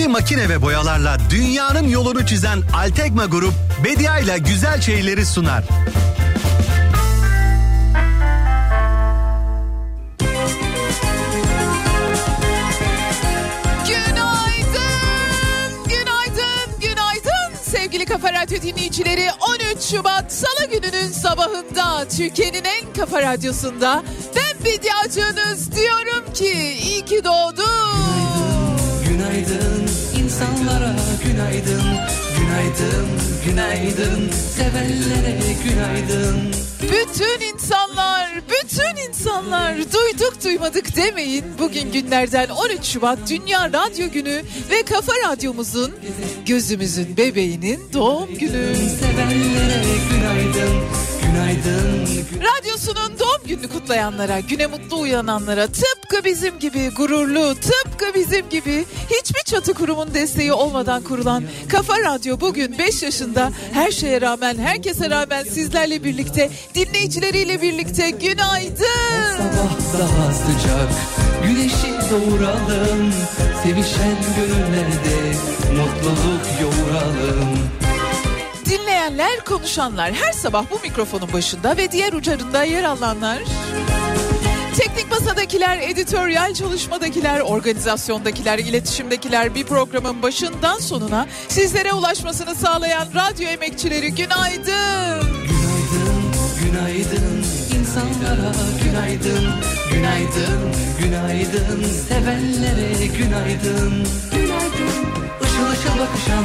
Ürettiği makine ve boyalarla dünyanın yolunu çizen Altekma Grup Bedia ile güzel şeyleri sunar. Günaydın, günaydın, günaydın sevgili Kafa Radyo dinleyicileri. 13 Şubat Salı gününün sabahında Türkiye'nin en kafa radyosunda ben Bediacınız diyorum ki iyi ki doğdun. Günaydın insanlara günaydın Günaydın günaydın sevenlere günaydın Bütün insanlar, bütün insanlar duyduk duymadık demeyin. Bugün günlerden 13 Şubat Dünya Radyo Günü ve Kafa Radyomuzun gözümüzün bebeğinin doğum günü. Sevenlere günaydın Günaydın Radyosunun doğum gününü kutlayanlara, güne mutlu uyananlara, tıpkı bizim gibi gururlu, tıpkı bizim gibi hiçbir çatı kurumun desteği olmadan kurulan Kafa Radyo bugün 5 yaşında her şeye rağmen, herkese rağmen sizlerle birlikte, dinleyicileriyle birlikte günaydın. Sabah daha sıcak Güneşi doğuralım Sevişen gönüllerde Mutluluk yoğuralım Dinleyenler, konuşanlar her sabah bu mikrofonun başında ve diğer ucarında yer alanlar. Teknik masadakiler, editoryal çalışmadakiler, organizasyondakiler, iletişimdekiler bir programın başından sonuna sizlere ulaşmasını sağlayan radyo emekçileri günaydın. Günaydın, günaydın. İnsanlara günaydın. Günaydın, günaydın. Sevenlere günaydın. Günaydın, ışıl ışıl bakışan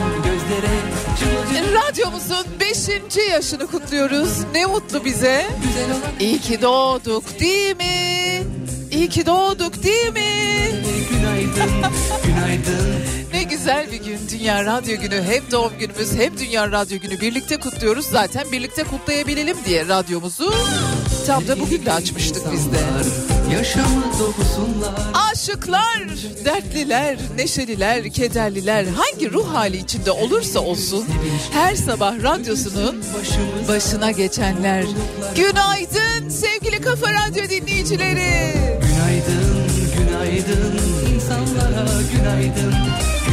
Radyomuzun 5. yaşını kutluyoruz. Ne mutlu bize. İyi ki doğduk değil mi? İyi ki doğduk değil mi? günaydın, günaydın Ne güzel bir gün Dünya Radyo Günü. Hem doğum günümüz hem Dünya Radyo Günü birlikte kutluyoruz. Zaten birlikte kutlayabilelim diye radyomuzu tam da bugün de açmıştık biz de. Aşıklar, dertliler, neşeliler, kederliler hangi ruh hali içinde olursa olsun her sabah radyosunun başına geçenler. Günaydın sevgili Kafa Radyo dinleyicileri. Günaydın, günaydın insanlara günaydın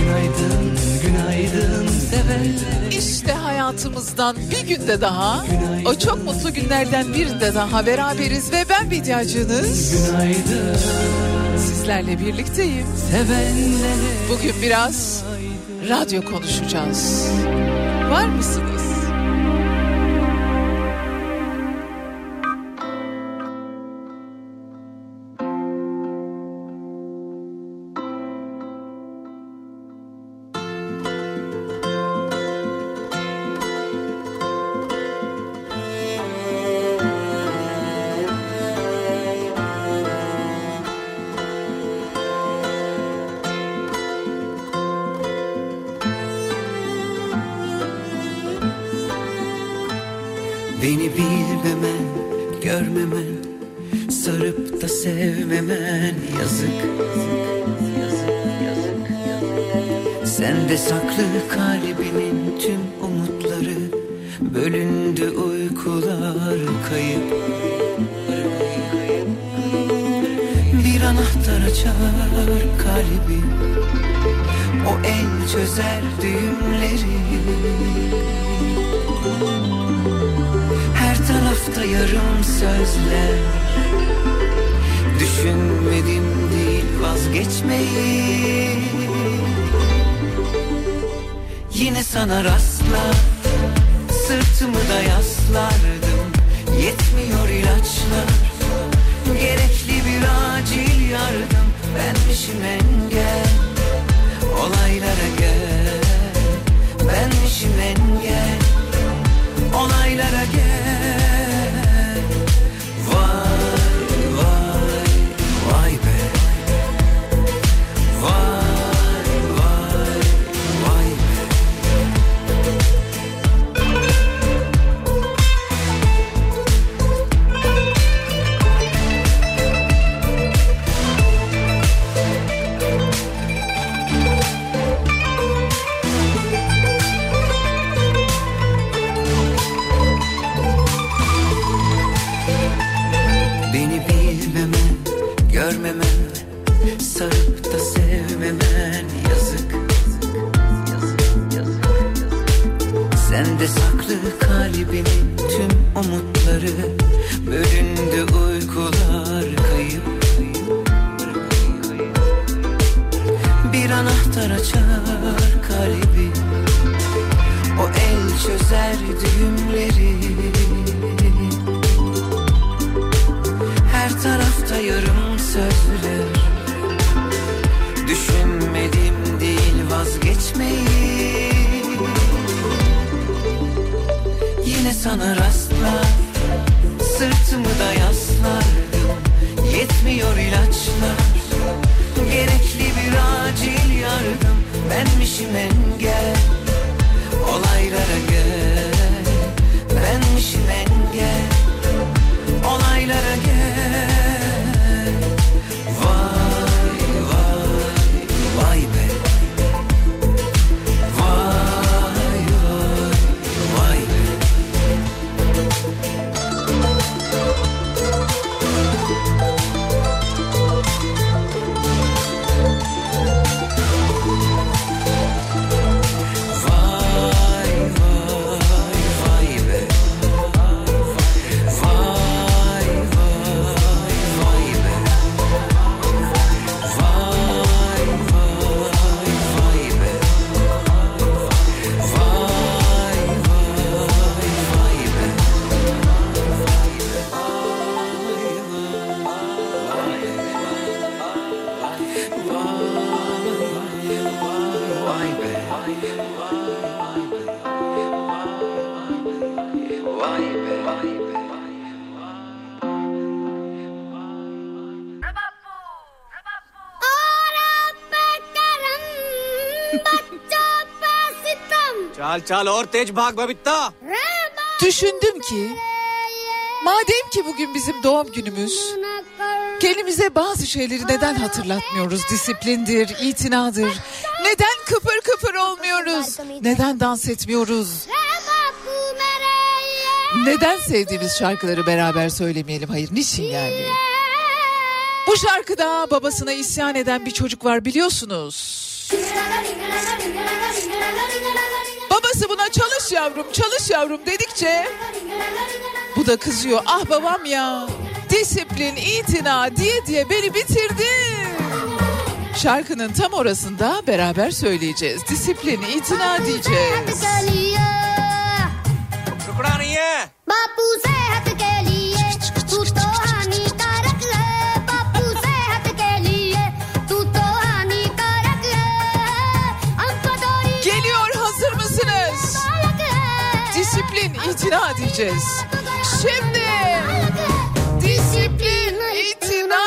Günaydın, günaydın sevenlere İşte hayatımızdan bir günde daha, o çok mutlu günlerden birinde daha beraberiz ve ben Bediacınız. Günaydın Sizlerle birlikteyim. sevenlere Bugün biraz radyo konuşacağız. Var mısınız? Sende saklı kalbinin tüm umutları Bölündü uykular kayıp. Bir anahtar açar kalbi O el çözer düğümleri. Her tarafta yarım sözler Düşünmedim değil vazgeçmeyi Yine sana rastlar. Sırtımı da yaslardım चाल चाल और तेज भाग बबीता रे Düşündüm ki madem ki bugün bizim doğum günümüz न कर kendimize bazı şeyleri neden hatırlatmıyoruz? Disiplindir, itinadır. Neden kıpır kıpır olmuyoruz? Neden dans etmiyoruz? रे बापू मेरे ये Neden sevdiğimiz şarkıları beraber söylemeyelim? Hayır, niçin yani? Bu şarkıda babasına isyan eden bir çocuk var biliyorsunuz. Babası buna çalış yavrum, çalış yavrum dedikçe bu da kızıyor. Ah babam ya. Disiplin, itina diye diye beni bitirdi. Şarkının tam orasında beraber söyleyeceğiz. Disiplin, itina diyeceğiz. के edeceğiz. Şimdi disiplin itina.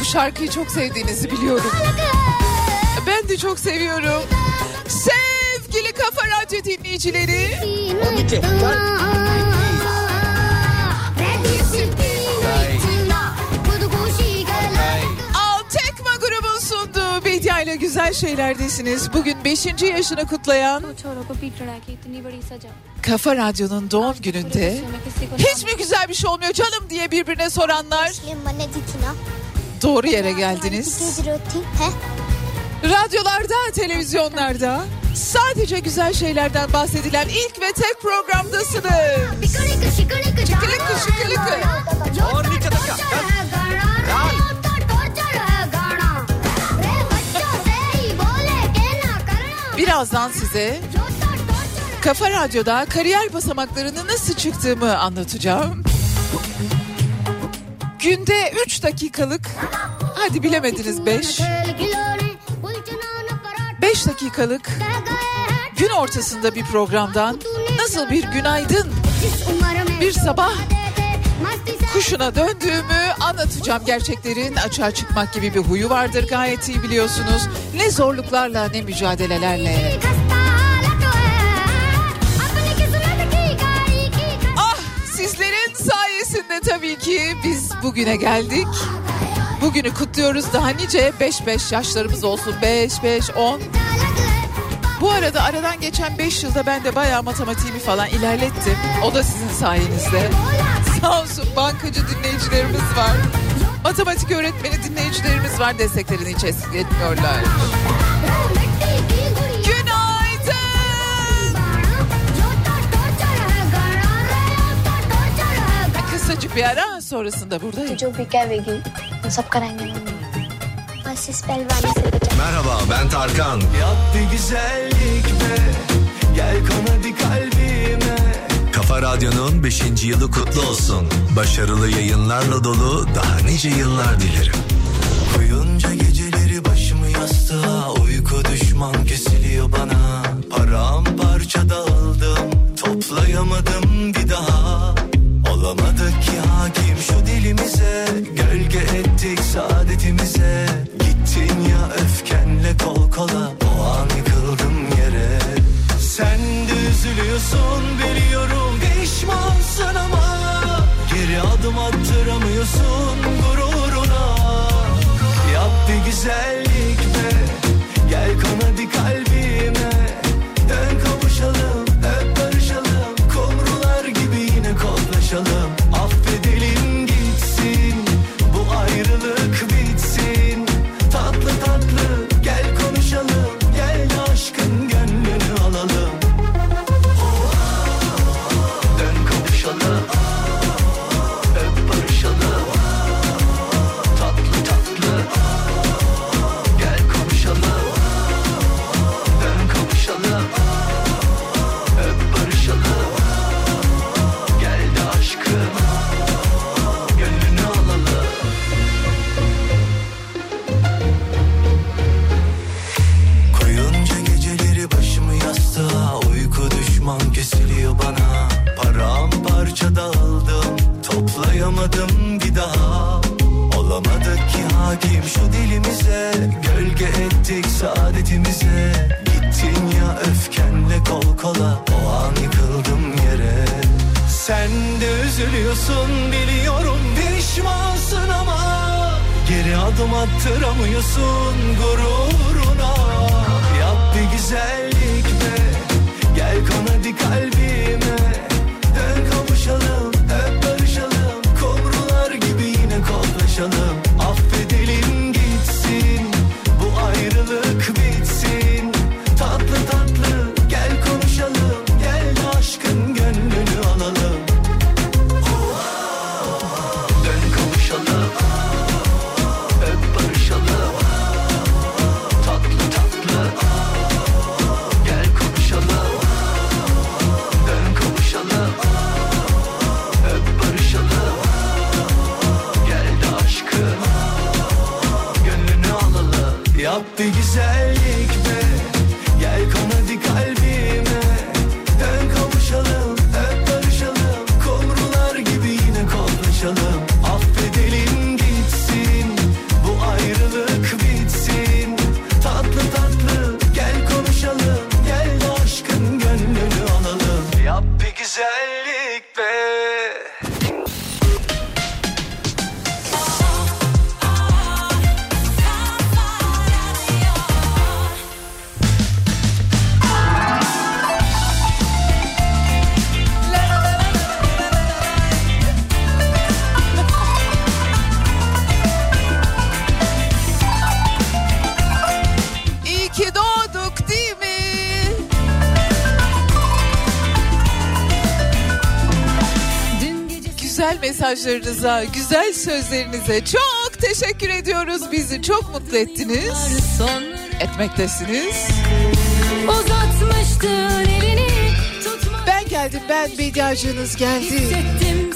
Bu şarkıyı çok sevdiğinizi biliyorum. Ben de çok seviyorum. Sevgili Kafa Radyo dinleyicileri. 12. güzel şeylerdesiniz. Bugün 5. yaşını kutlayan Kafa Radyo'nun doğum gününde hiç mi güzel bir şey olmuyor canım diye birbirine soranlar doğru yere geldiniz. Radyolarda, televizyonlarda sadece güzel şeylerden bahsedilen ilk ve tek programdasınız. Şıkırıkı şıkırıkı. Şıkırıkı şıkırıkı. Birazdan size Kafa Radyo'da kariyer basamaklarını nasıl çıktığımı anlatacağım. Günde 3 dakikalık, hadi bilemediniz 5, 5 dakikalık gün ortasında bir programdan nasıl bir günaydın, bir sabah kuşuna döndüğümü anlatacağım. Gerçeklerin açığa çıkmak gibi bir huyu vardır gayet iyi biliyorsunuz. Ne zorluklarla ne mücadelelerle. Ah sizlerin sayesinde tabii ki biz bugüne geldik. Bugünü kutluyoruz daha nice 5-5 yaşlarımız olsun 5-5-10. Bu arada aradan geçen 5 yılda ben de bayağı matematiğimi falan ilerlettim. O da sizin sayenizde sağ olsun bankacı dinleyicilerimiz var. Matematik öğretmeni dinleyicilerimiz var desteklerini hiç etmiyorlar. Günaydın. Kısacık bir ara sonrasında buradayım. Merhaba ben Tarkan. Yap bir güzellik be. Gel kan hadi kalbim Kafa Radyo'nun 5. yılı kutlu olsun. Başarılı yayınlarla dolu daha nice yıllar dilerim. Koyunca geceleri başımı yastığa Uyku düşman kesiliyor bana Paramparça dağıldım Toplayamadım bir daha Olamadık ki hakim şu dilimize Gölge ettik saadetimize Gittin ya öfkenle kol kola O an yıkıldım yere Sen üzülüyorsun biliyorum. Pişmansın ama Geri adım attıramıyorsun gururuna. Yap bir güzellik be Gel kon hadi kalbime mesajlarınıza, güzel sözlerinize çok teşekkür ediyoruz. Bizi çok mutlu ettiniz. Etmektesiniz. Ben geldim, ben bediacınız geldi.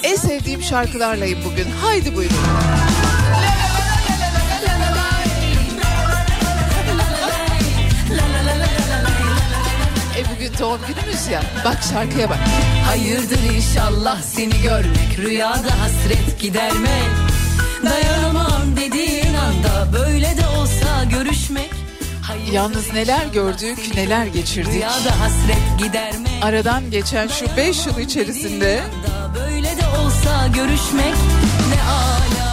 En sevdiğim şarkılarlayım bugün. Haydi buyurun. Doğum günümüz ya. Bak şarkıya bak. Hayırdır inşallah seni görmek Rüyada hasret gidermek Dayanamam dediğin anda Böyle de olsa görüşmek Hayırdır Yalnız neler gördük, neler geçirdik. Rüyada hasret gidermek Aradan geçen şu 5 yıl içerisinde Böyle de olsa görüşmek Ne ala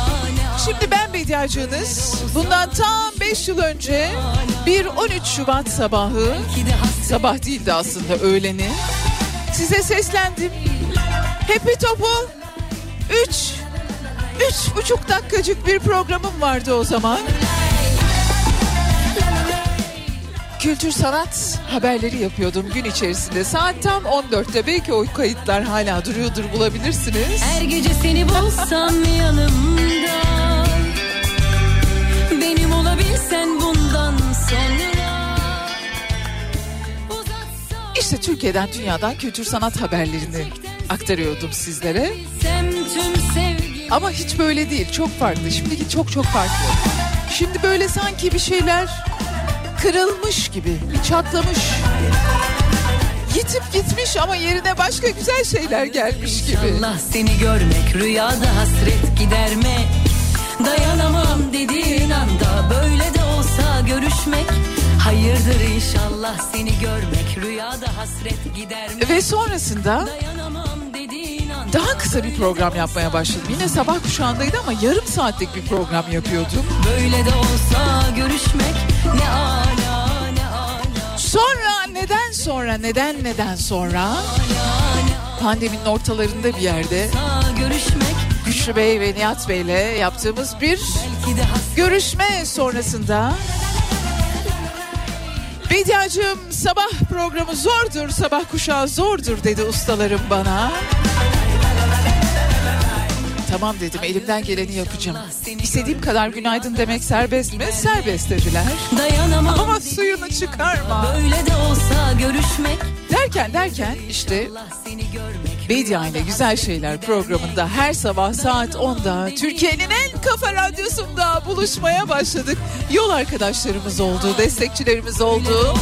Şimdi ben Bediacınız. Bundan tam 5 yıl önce bir 13 Şubat sabahı, sabah değildi aslında öğleni. Size seslendim. Happy Top'u 3 üç buçuk dakikacık bir programım vardı o zaman. Kültür sanat haberleri yapıyordum gün içerisinde. Saat tam 14'te belki o kayıtlar hala duruyordur bulabilirsiniz. Her gece seni bulsam yanımda İşte Türkiye'den dünyadan kültür sanat haberlerini aktarıyordum sizlere. Ama hiç böyle değil çok farklı. Şimdiki çok çok farklı. Şimdi böyle sanki bir şeyler kırılmış gibi, bir çatlamış. Yitip gitmiş ama yerine başka güzel şeyler gelmiş gibi. İnşallah seni görmek rüyada hasret gidermek Dayanamam dediğin anda böyle de olsa görüşmek Hayırdır inşallah seni görmek rüyada hasret gidermek Ve sonrasında daha kısa bir program yapmaya başladım. Yine sabah kuşağındaydı ama yarım saatlik bir program yapıyordum. Böyle de olsa görüşmek ne ala ne ala. Sonra neden sonra neden neden sonra? Pandeminin ortalarında bir yerde Güçlü Bey ve Nihat Bey'le yaptığımız bir görüşme sonrasında Bediacığım sabah programı zordur, sabah kuşağı zordur dedi ustalarım bana. Tamam dedim elimden geleni yapacağım. İstediğim kadar günaydın demek serbest mi? Serbest dediler. dayanamam Ama suyunu çıkarma. Böyle de olsa görüşmek Derken derken işte Bedia ile Güzel Şeyler programında her sabah saat 10'da Türkiye'nin en kafa radyosunda buluşmaya başladık. Yol arkadaşlarımız oldu, destekçilerimiz oldu.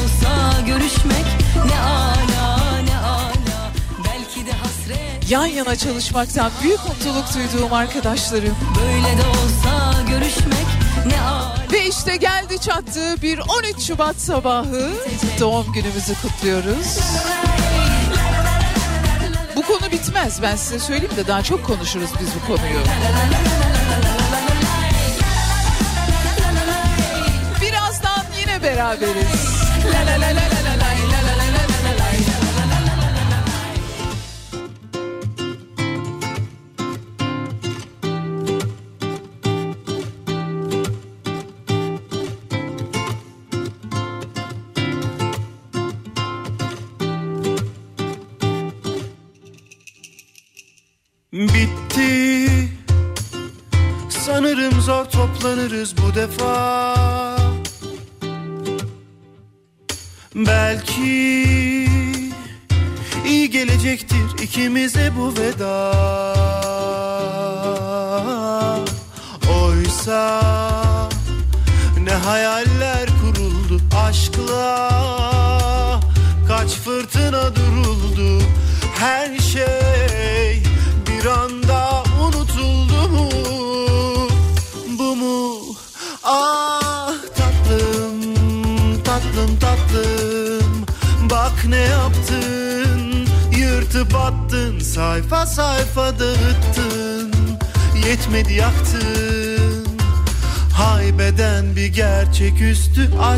görüşmek ne ala ne ala belki de hasret Yan yana çalışmaktan büyük mutluluk duyduğum arkadaşlarım. böyle de olsa görüşmek ne ala Ve işte geldi çattı bir 13 Şubat sabahı doğum günümüzü kutluyoruz. Konu bitmez ben size söyleyeyim de daha çok konuşuruz biz bu konuyu. Birazdan yine beraberiz. La la la la toplanırız bu defa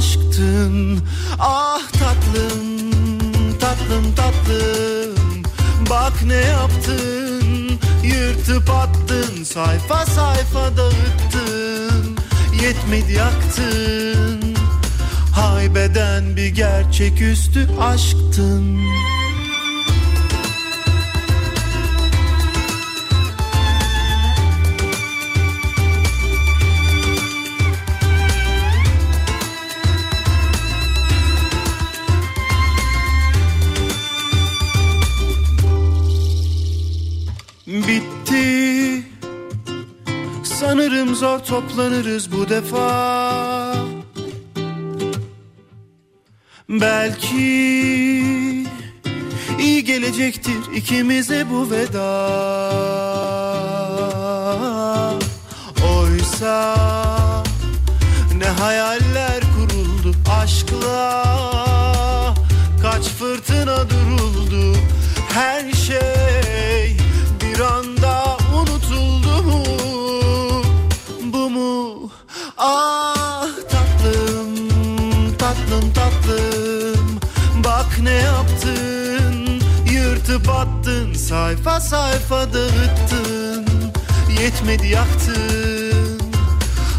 aşktın. Ah tatlım, tatlım tatlım. Bak ne yaptın, yırtıp attın Sayfa sayfa dağıttın, yetmedi yaktın. Haybeden bir gerçeküstü aşktın toplanırız bu defa. Belki iyi gelecektir ikimize bu veda Yırtıp attın sayfa sayfa dağıttın. Yetmedi yaktın.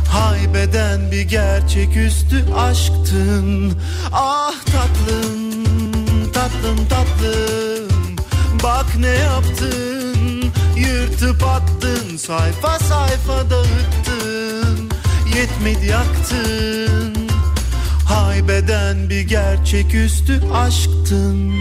Haybeden bir gerçeküstü aşktın. Ah tatlım tatlım tatlım. Bak ne yaptın. Yırtıp attın sayfa sayfa dağıttın. Yetmedi yaktın. Haybeden bir gerçeküstü aşktın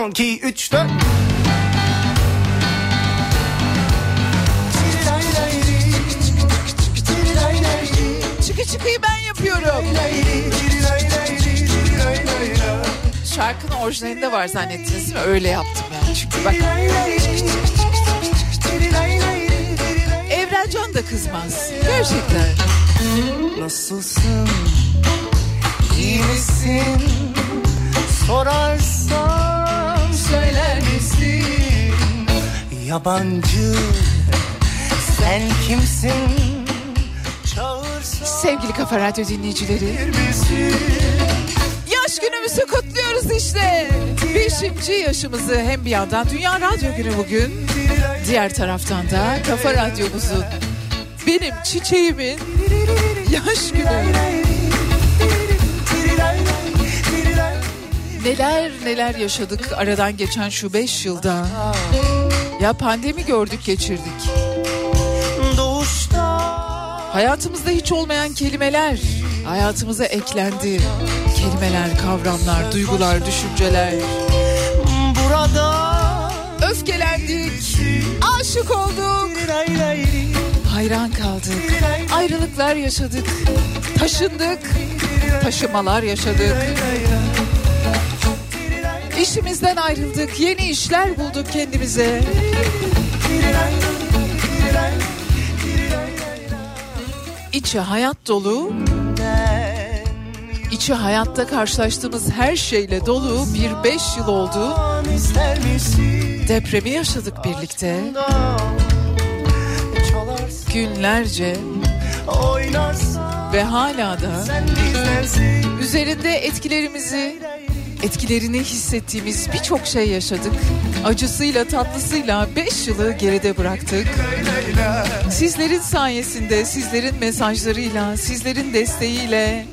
1, 2, 3, 4. Çıkı ben yapıyorum. Şarkının orijinalinde var zannettiniz değil mi? Öyle yaptım yani çünkü bak. Evrencan da kızmaz. Gerçekten. Nasılsın? İyi misin? Sorarsan Yabancı sen kimsin? Sevgili Kafa Radyo dinleyicileri. Yaş günümüzü kutluyoruz işte. Beşinci yaşımızı hem bir yandan Dünya Radyo Günü bugün. Diğer taraftan da Kafa Radyomuzun benim çiçeğimin yaş günü. Neler neler yaşadık aradan geçen şu beş yılda. Ya pandemi gördük geçirdik. Hayatımızda hiç olmayan kelimeler hayatımıza eklendi. Kelimeler, kavramlar, duygular, düşünceler. burada Öfkelendik, aşık olduk, hayran kaldık. Ayrılıklar yaşadık, taşındık, taşımalar yaşadık. İşimizden ayrıldık, yeni işler bulduk kendimize. İçi hayat dolu, içi hayatta karşılaştığımız her şeyle dolu bir beş yıl oldu. Depremi yaşadık birlikte. Günlerce ve hala da üzerinde etkilerimizi, etkilerini hissettiğimiz birçok şey yaşadık. Acısıyla tatlısıyla 5 yılı geride bıraktık. Sizlerin sayesinde, sizlerin mesajlarıyla, sizlerin desteğiyle,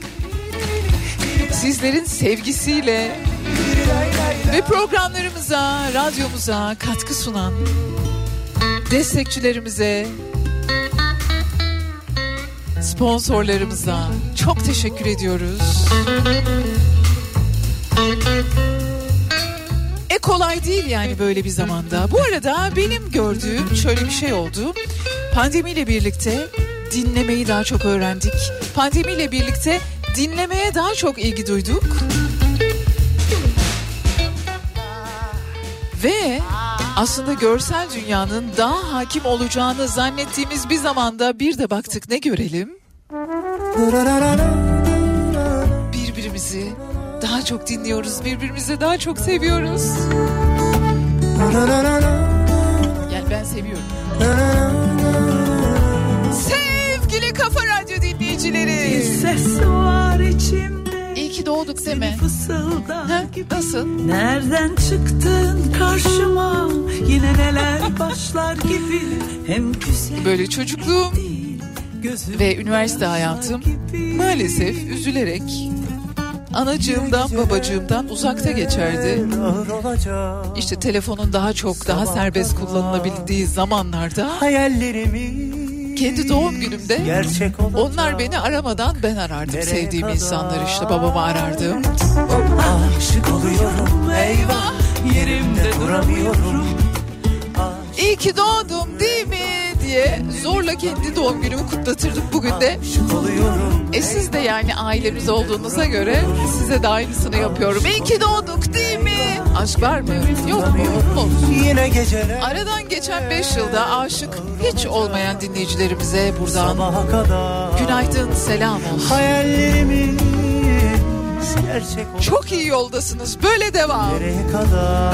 sizlerin sevgisiyle ve programlarımıza, radyomuza katkı sunan destekçilerimize, sponsorlarımıza çok teşekkür ediyoruz. E kolay değil yani böyle bir zamanda. Bu arada benim gördüğüm şöyle bir şey oldu. Pandemiyle birlikte dinlemeyi daha çok öğrendik. Pandemiyle birlikte dinlemeye daha çok ilgi duyduk. Ve aslında görsel dünyanın daha hakim olacağını zannettiğimiz bir zamanda bir de baktık ne görelim? Birbirimizi daha çok dinliyoruz, birbirimizi daha çok seviyoruz. Yani ben seviyorum. Sevgili Kafa Radyo dinleyicileri. Ses var içimde İyi ki doğduk deme. Ha, nasıl? Nereden çıktın karşıma yine neler başlar gibi hem güzel Böyle çocukluğum ve üniversite hayatım maalesef üzülerek anacığımdan babacığımdan uzakta geçerdi. İşte telefonun daha çok daha serbest kullanılabildiği zamanlarda hayallerimi kendi doğum günümde onlar beni aramadan ben arardım. Sevdiğim insanları işte babamı arardım. Aşık oluyorum Eyvah yerimde duramıyorum. İyi ki doğdum değil mi diye zorla kendi doğum günümü kutlatırdım bugün de. E siz de yani ailemiz olduğunuza göre size de aynısını yapıyorum. İyi ki doğduk değil mi? Aşk var mı? Yok mu? Olsun. Yine geceler Aradan geçen 5 yılda aşık hiç olmayan dinleyicilerimize buradan günaydın selam olsun. Olur Çok iyi yoldasınız. Böyle devam. nereye kadar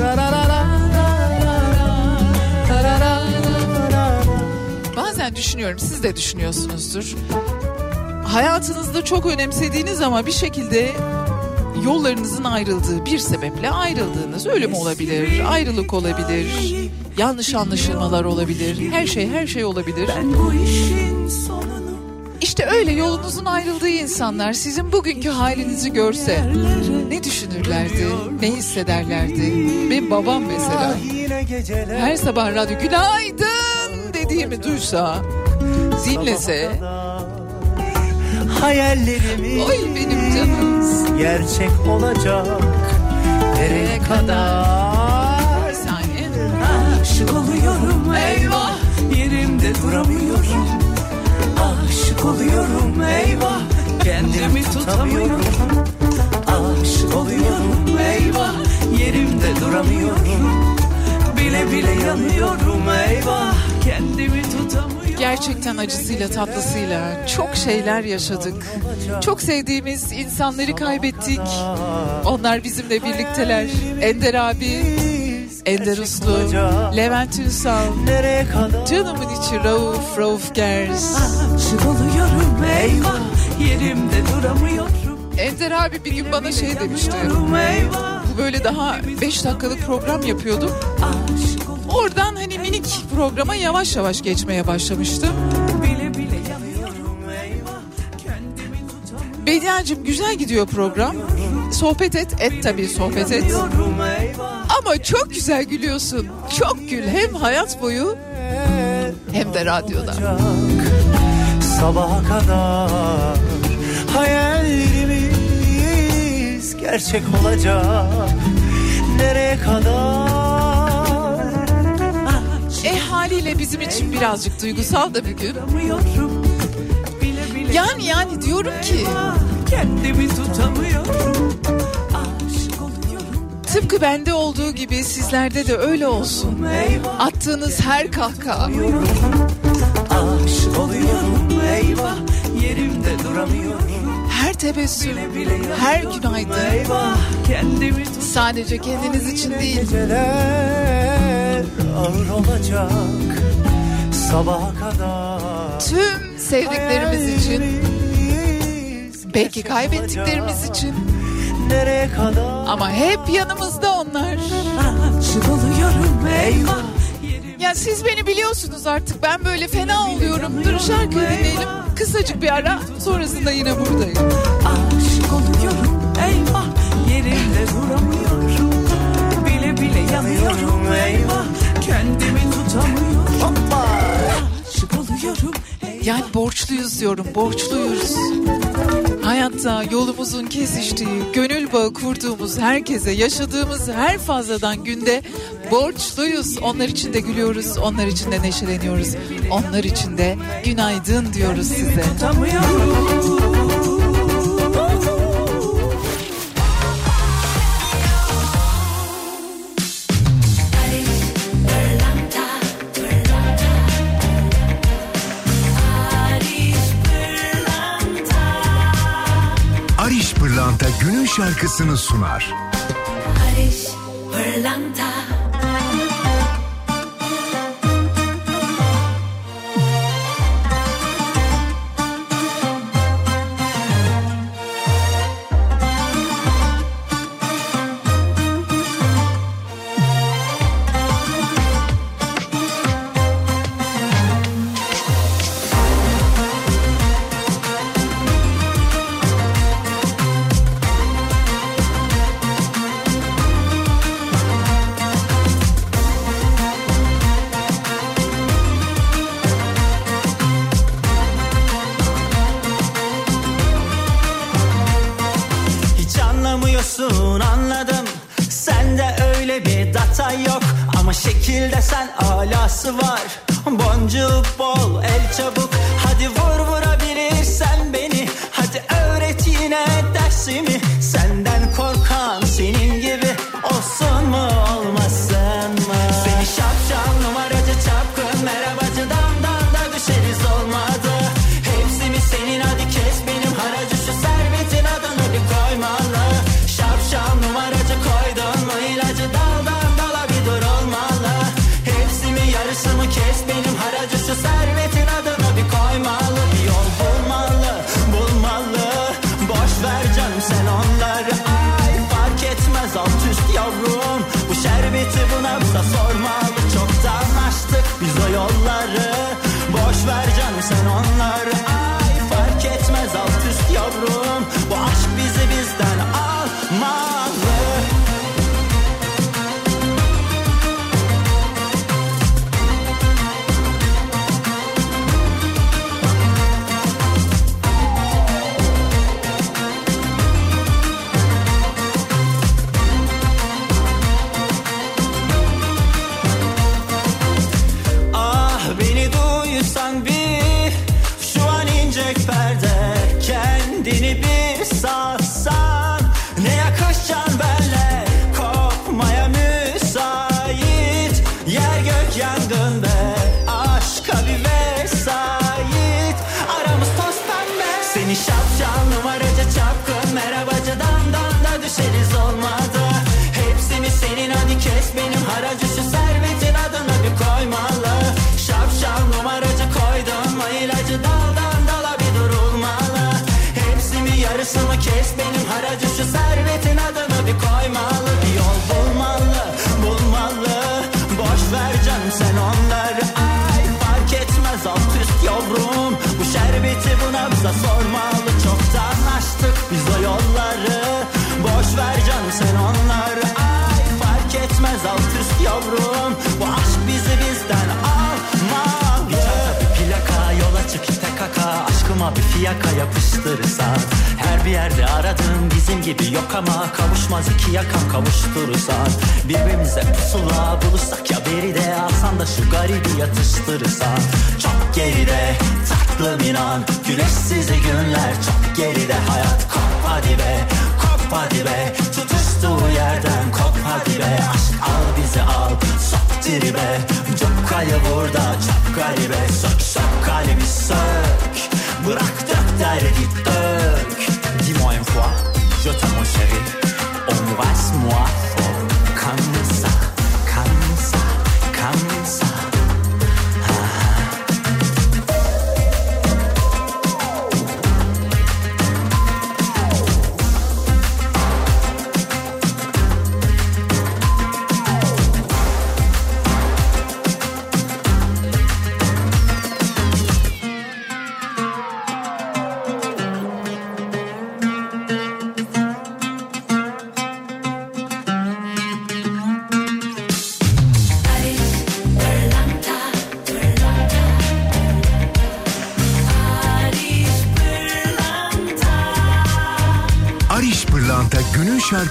la la la la düşünüyorum. Siz de düşünüyorsunuzdur. Hayatınızda çok önemsediğiniz ama bir şekilde yollarınızın ayrıldığı bir sebeple ayrıldığınız. Ölüm olabilir, ayrılık olabilir, yanlış anlaşılmalar olabilir, her şey her şey olabilir. İşte öyle yolunuzun ayrıldığı insanlar sizin bugünkü halinizi görse ne düşünürlerdi, ne hissederlerdi? Benim babam mesela. Geceler. Her sabah radyo. Günaydın dediğimi duysa, dinlese, Hayallerimiz oy benim canım. gerçek olacak. Nereye kadar? kadar? Bir saniye. aşık oluyorum eyvah. Yerimde duramıyorum. Aşık oluyorum eyvah. Kendimi tutamıyorum. Aşık oluyorum eyvah. Yerimde duramıyorum. Bile bile yanıyorum eyvah Gerçekten acısıyla tatlısıyla çok şeyler yaşadık. Çok sevdiğimiz insanları kaybettik. Onlar bizimle birlikteler. Ender abi, Ender Uslu, Levent Ünsal, canımın içi Rauf, Rauf Gers. Ender abi bir gün bana şey demişti. Bu böyle daha 5 dakikalık program yapıyordum. Oradan hani minik programa yavaş yavaş geçmeye başlamıştım. Bediacığım güzel gidiyor program. Sohbet et, et tabii sohbet et. Ama çok güzel gülüyorsun. Çok gül hem hayat boyu hem de radyoda. Sabaha kadar Hayallerimiz gerçek olacak Nereye kadar haliyle bizim için birazcık duygusal da bir gün. Yani yani diyorum ki Kendimi tutamıyorum. Tıpkı bende olduğu gibi sizlerde de öyle olsun. Attığınız her kahkaha, Aşık oluyorum. Eyvah. Yerimde duramıyorum. Her tebessüm, her günaydın. Sadece kendiniz için değil. Geceler ağır olacak Sabaha kadar Tüm sevdiklerimiz için, belki kaybettiklerimiz olacak. için Nereye kadar ama hep yanımızda onlar. Aşık oluyorum eyvah Ya siz beni biliyorsunuz artık. Ben böyle fena oluyorum. Dur şarkı dinleyelim. Kısacık bir ara. Sonrasında yine buradayım. Aşık oluyorum eyvah Yerimde duramıyorum Bile bile yanıyorum Yani borçluyuz diyorum. Borçluyuz. Hayatta yolumuzun kesiştiği, gönül bağı kurduğumuz herkese, yaşadığımız her fazladan günde borçluyuz. Onlar için de gülüyoruz, onlar için de neşeleniyoruz. Onlar için de günaydın diyoruz size. tutamıyorum şarkısını sunar. Barış Pırlanta perde. Kendini bir saat iki yaka yapıştırırsan Her bir yerde aradığım bizim gibi yok ama Kavuşmaz iki yakam kavuşturursan Birbirimize pusula bulursak ya beri de Alsan da şu garibi yatıştırırsan Çok geride tatlım inan Güneşsiz günler çok geride. Hayat kop hadi be kop hadi be. Tutuştuğu yerden kop hadi be. Aşk al bizi al sok tribe. Çok kaya burada çok garibe. Sök sök kalbi sök. Bırak dök derdi dök Dis-moi une fois Je t'aime mon chéri. Embrasse-moi oh, Comme ça Comme ça Comme ça.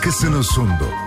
katkısını sundu.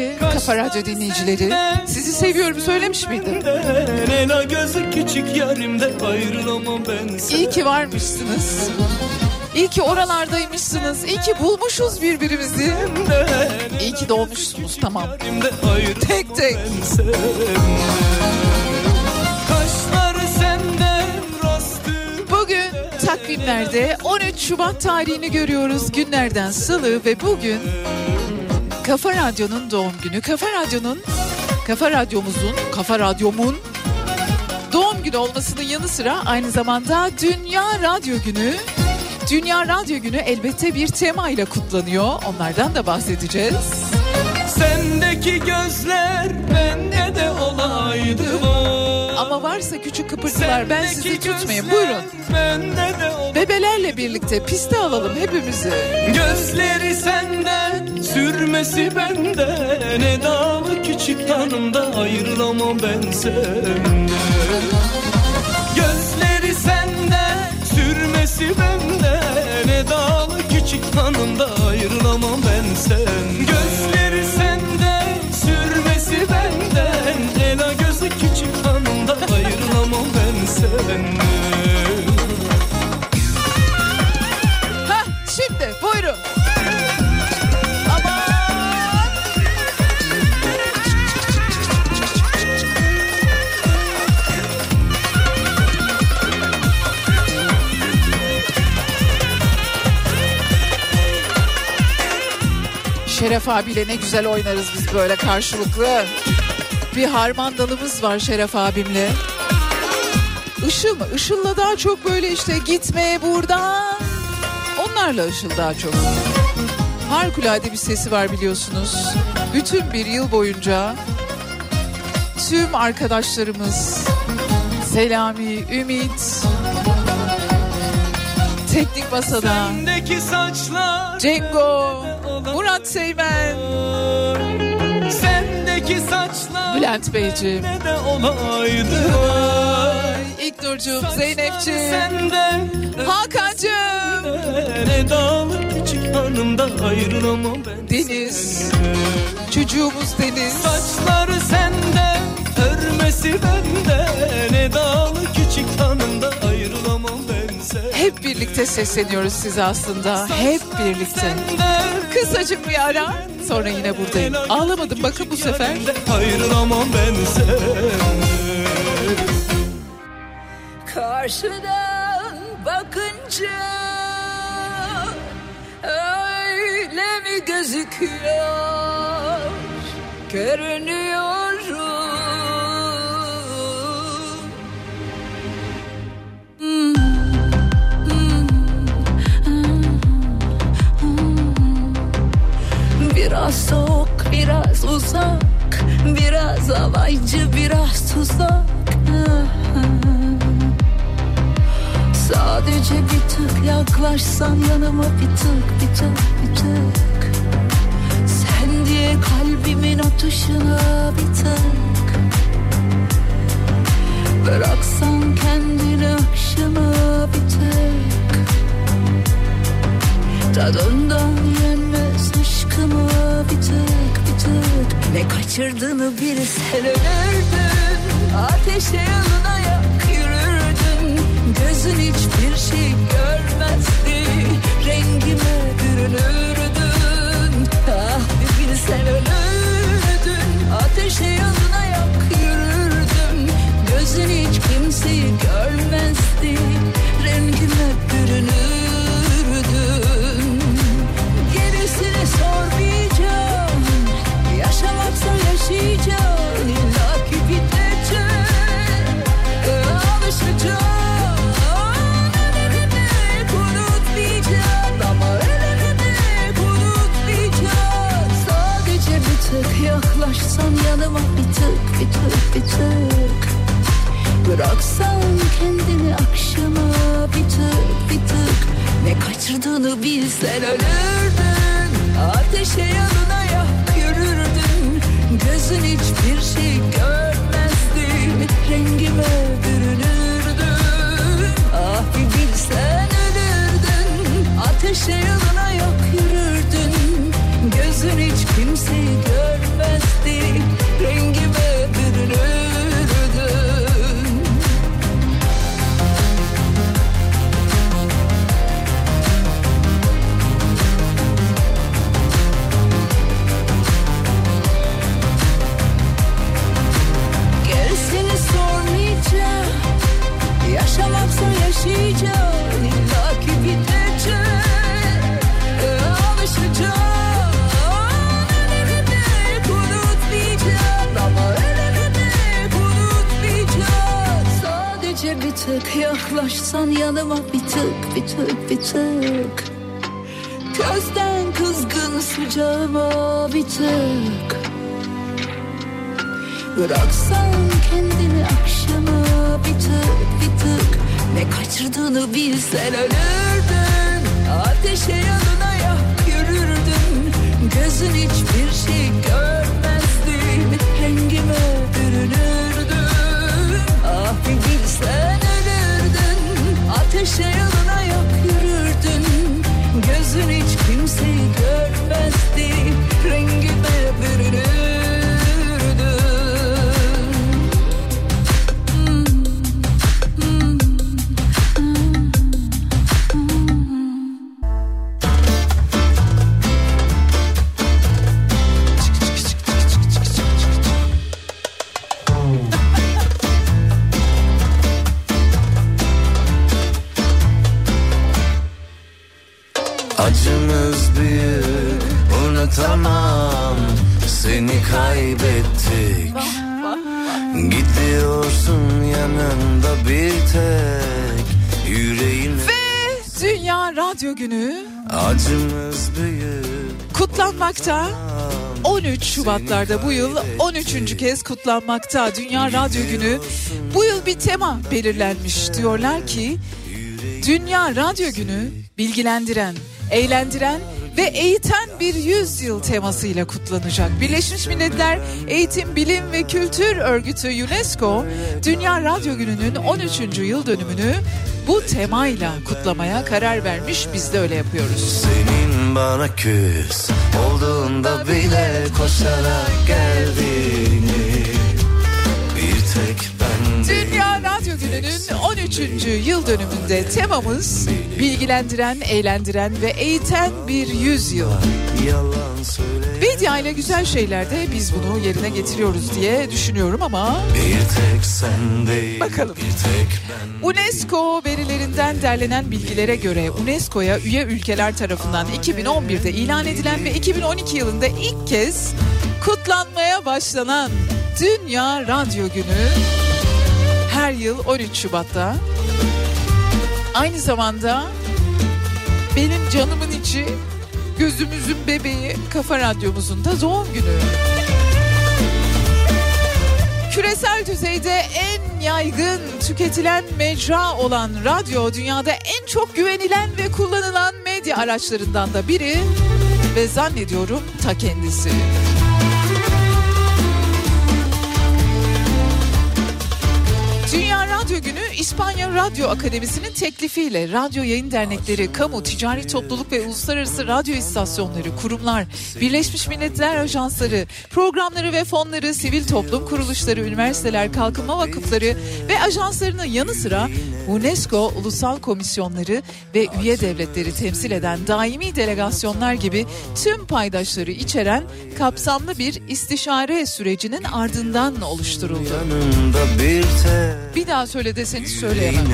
sevgili Kafa Radyo dinleyicileri. Sizi seviyorum söylemiş miydim? İyi ki varmışsınız. İyi ki oralardaymışsınız. İyi ki bulmuşuz birbirimizi. İyi ki doğmuşsunuz tamam. Tek tek. Bugün takvimlerde 13 Şubat tarihini görüyoruz. Günlerden salı ve bugün Kafa Radyo'nun doğum günü. Kafa Radyo'nun, Kafa Radyomuzun, Kafa Radyomun doğum günü olmasının yanı sıra aynı zamanda Dünya Radyo Günü. Dünya Radyo Günü elbette bir tema ile kutlanıyor. Onlardan da bahsedeceğiz. Sendeki gözler bende de olaydı var. Ama varsa küçük kıpırtılar ben sizi tutmayayım. Buyurun. Bende de olaydı. Bebelerle birlikte piste alalım hepimizi. Gözleri senden, sürmesi benden Edalı küçük tanımda ayrılamam ben senden Gözleri senden, sürmesi benden Edalı küçük tanımda ayrılamam ben sen Gözleri benden Ela gözü küçük tanımda ayrılamam ben senden Şeref abiyle ne güzel oynarız biz böyle karşılıklı. Bir harmandalımız var Şeref abimle. Işıl mı? Işıl'la daha çok böyle işte gitme buradan. Onlarla Işıl daha çok. Harikulade bir sesi var biliyorsunuz. Bütün bir yıl boyunca tüm arkadaşlarımız Selami, Ümit, Teknik Masada, Cengo, Murat Seymen, Sendeki saçlar Bülent Beyciğim, ne de olaydı. İlknur'cum, Zeynep'ciğim, Senden Hakan'cığım, Edalı küçük hanımda ayrılamam ben Deniz, çocuğumuz Deniz. Saçları senden Örmesi benden Hep birlikte sesleniyoruz size aslında. Hep birlikte. Kısacık bir ara sonra yine buradayım. Ağlamadım bakın bu sefer. Ayrılamam ben Karşıdan bakınca öyle mi gözüküyor? Görünüyorum. Biraz soğuk, biraz uzak, biraz alaycı, biraz tuzak. Sadece bir tık yaklaşsan yanıma bir tık, bir tık, bir tık. Sen diye kalbimin atışına bir tık. Bıraksan kendini akşama bir tık. Tadından yenmez aşkıma bir bir tık. Ne kaçırdığını bilsen ölürdün. Ateşe yanına yak yürürdün. Gözün hiçbir şey görmezdi. Rengime bürünürdün. Ah bir bilsen ölürdün. Ateşe yanına yak yürürdün. Gözün hiç kimseyi görmezdi. Rengime bürünürdün. Gerisini sormayacağım. Yaşamaksa yaşayacağım. İlla ki bitecek. Alışacağım. Ölene unutmayacağım. Ama ölene unutmayacağım. Sadece bir tık yaklaşsan yanıma bir tık, bir tık, bir tık. Bıraksan kendini akşama bir tık, bir tık. Ne kaçırdığını bilsen ölürdün. Ateşe yanına yak yürürdün. Gözün hiçbir şey görmezdi. Rengime bürünürdün. Ah bir bilsen ölürdün. Ateşe yanına yak yürürdün. Gözün hiç kimseyi görmezdi. Rengime bürünürdün. başla Yaşamaksa yaşayacağım. İlla ki bitecek. Alışacağım. Ölene dek unutmayacağım Ama ölene dek unutmayacağım Sadece bir tık yaklaşsan yanıma bir tık bir tık bir tık. Gözden kızgın sıcağıma bir tık. Bıraksan kendini akşama bir tık bir tık. Ne kaçırdığını bilsen ölürdün. Ateşe yanına yak yürürdün. Gözün hiçbir şey görmezdi Hengime bürünürdün. Ah bir bilsen ölürdün. Ateşe yanına yak yürürdün. Gözün hiç kimseyi görmezdi. Rengime bürünürdün Radyo Günü kutlanmakta. 13 Şubatlarda bu yıl 13. kez kutlanmakta Dünya Radyo Günü. Bu yıl bir tema belirlenmiş. Diyorlar ki Dünya Radyo Günü bilgilendiren, eğlendiren ve eğiten bir yüzyıl temasıyla kutlanacak. Birleşmiş Milletler Eğitim, Bilim ve Kültür Örgütü UNESCO Dünya Radyo Günü'nün 13. yıl dönümünü bu temayla kutlamaya karar vermiş. Biz de öyle yapıyoruz. Senin bana küs olduğunda bile koşarak geldiğini Bir tek ben Dünya Radyo Günü'nün 13. yıl dönümünde temamız bilgilendiren, eğlendiren ve eğiten bir yüzyıl. yalan söyle Medya ile güzel şeylerde biz bunu yerine getiriyoruz diye düşünüyorum ama değil Bakalım. UNESCO verilerinden derlenen bilgilere göre UNESCO'ya üye ülkeler tarafından 2011'de ilan edilen ve 2012 yılında ilk kez kutlanmaya başlanan Dünya Radyo Günü her yıl 13 Şubat'ta aynı zamanda benim canımın içi gözümüzün bebeği Kafa Radyomuzun da doğum günü. Küresel düzeyde en yaygın tüketilen mecra olan radyo dünyada en çok güvenilen ve kullanılan medya araçlarından da biri ve zannediyorum ta kendisi. Radyo Günü İspanya Radyo Akademisi'nin teklifiyle radyo yayın dernekleri, kamu, ticari topluluk ve uluslararası radyo istasyonları, kurumlar, Birleşmiş Milletler Ajansları, programları ve fonları, sivil toplum kuruluşları, üniversiteler, kalkınma vakıfları ve ajanslarının yanı sıra UNESCO ulusal komisyonları ve üye devletleri temsil eden daimi delegasyonlar gibi tüm paydaşları içeren kapsamlı bir istişare sürecinin ardından oluşturuldu. Bir daha söyle deseniz söyleyemem.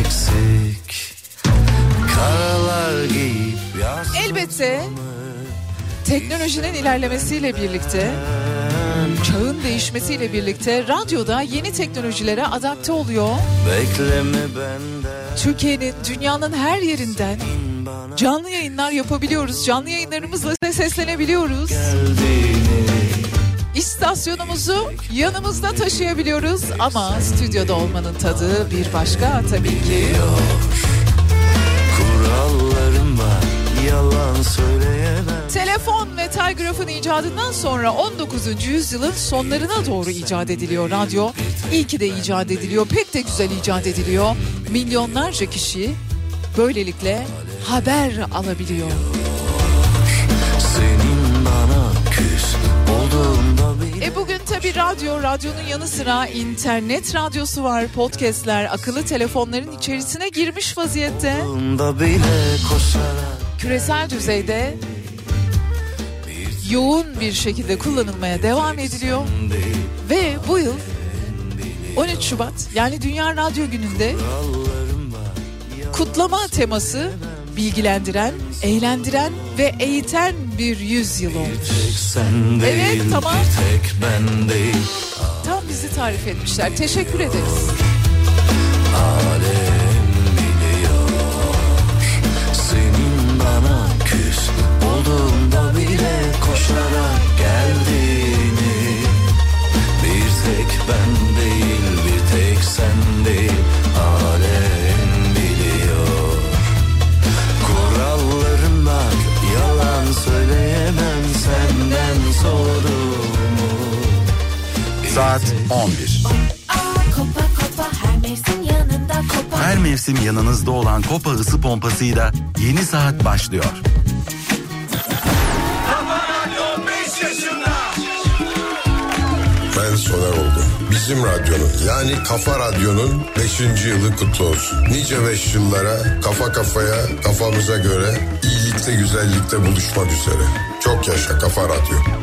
Eksik Elbette teknolojinin ilerlemesiyle birlikte, çağın değişmesiyle birlikte radyoda yeni teknolojilere adapte oluyor. Türkiye'nin, dünyanın her yerinden canlı yayınlar yapabiliyoruz. Canlı yayınlarımızla seslenebiliyoruz. geldiğini İstasyonumuzu yanımızda taşıyabiliyoruz ama stüdyoda olmanın tadı bir başka tabii ki. Kurallarım var yalan söyleyemem Telefon ve telgrafın icadından sonra 19. yüzyılın sonlarına doğru icat ediliyor radyo. İyi ki de icat ediliyor, pek de güzel icat ediliyor. Milyonlarca kişi böylelikle haber alabiliyor. E bugün tabii radyo, radyonun yanı sıra internet radyosu var, podcastler, akıllı telefonların içerisine girmiş vaziyette. Küresel düzeyde yoğun bir şekilde kullanılmaya devam ediliyor. Ve bu yıl 13 Şubat yani Dünya Radyo Günü'nde kutlama teması bilgilendiren, eğlendiren ve eğiten bir yüzyıl olmuş. Bir değil, evet tamam. Değil, Tam bizi tarif etmişler. Teşekkür ederiz. Alem biliyor senin bana küs olduğunda bile koşarak geldiğini bir tek ben değil bir tek sen değil Saat 11. Her mevsim yanınızda olan Kopa ısı pompasıyla yeni saat başlıyor. Ben Soner Olgun. Bizim radyonun yani Kafa Radyo'nun 5. yılı kutlu olsun. Nice 5 yıllara kafa kafaya kafamıza göre iyilikte güzellikte buluşmak üzere. Çok yaşa kafa radyo.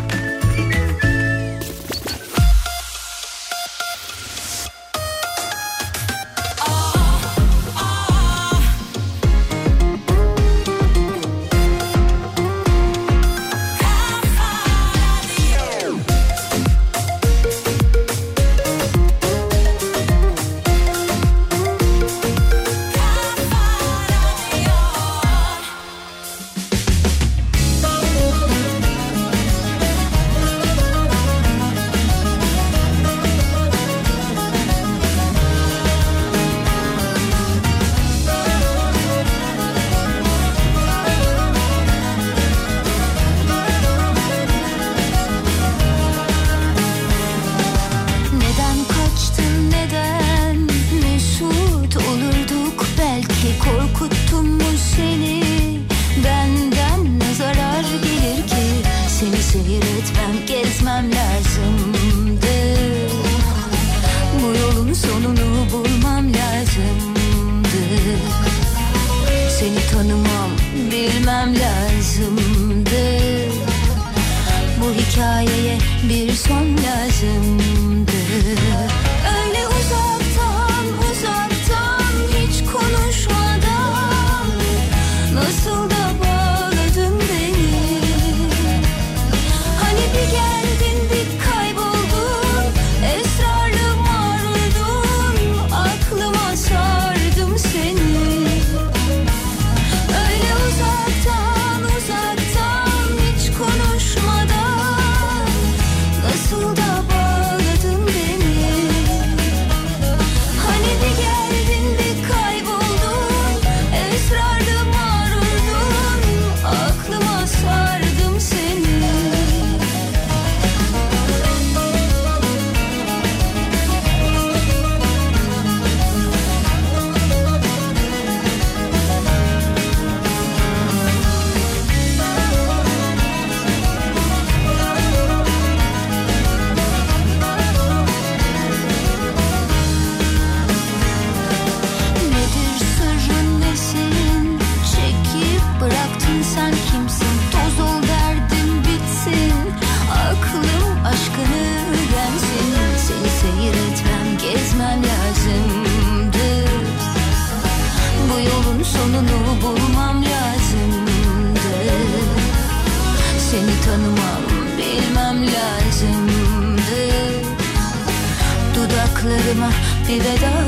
et de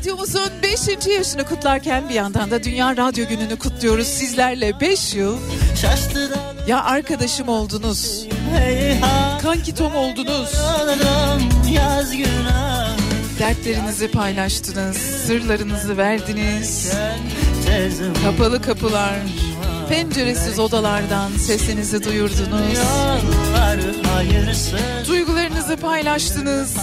Radyomuzun 5. yaşını kutlarken bir yandan da Dünya Radyo Günü'nü kutluyoruz sizlerle 5 yıl. Ya arkadaşım oldunuz. Kankitom oldunuz. Yaz günah Dertlerinizi paylaştınız, sırlarınızı verdiniz. Kapalı kapılar, penceresiz odalardan sesinizi duyurdunuz. Duygularınızı paylaştınız.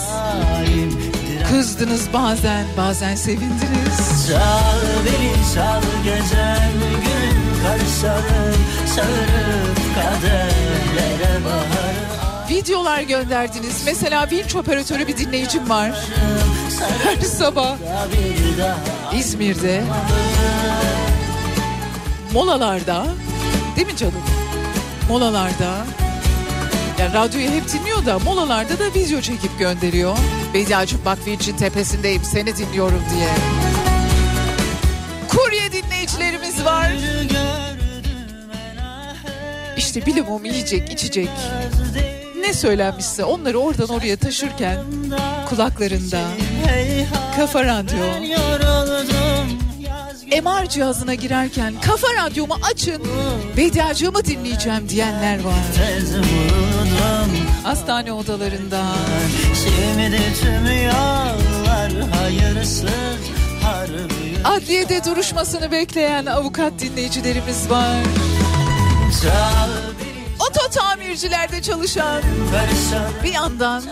Kızdınız bazen, bazen sevindiniz. Çal beni çal gecem gün karışalım Sarıp kaderlere baharım Videolar gönderdiniz. Mesela vinç operatörü bir dinleyicim var. Her sabah İzmir'de molalarda değil mi canım? Molalarda yani radyoyu hep dinliyor da molalarda da video çekip gönderiyor. Bediacım bak Vinç'in tepesindeyim seni dinliyorum diye. Kurye dinleyicilerimiz var. İşte bilimum yiyecek içecek. Ne söylenmişse onları oradan oraya taşırken kulaklarında kafa radyo MR cihazına girerken kafa radyomu açın Bediacığımı dinleyeceğim diyenler var. Hastane odalarında. Şimdi tüm yollar hayırsız adliyede duruşmasını bekleyen avukat dinleyicilerimiz var. Oto tamircilerde çalışan bir yandan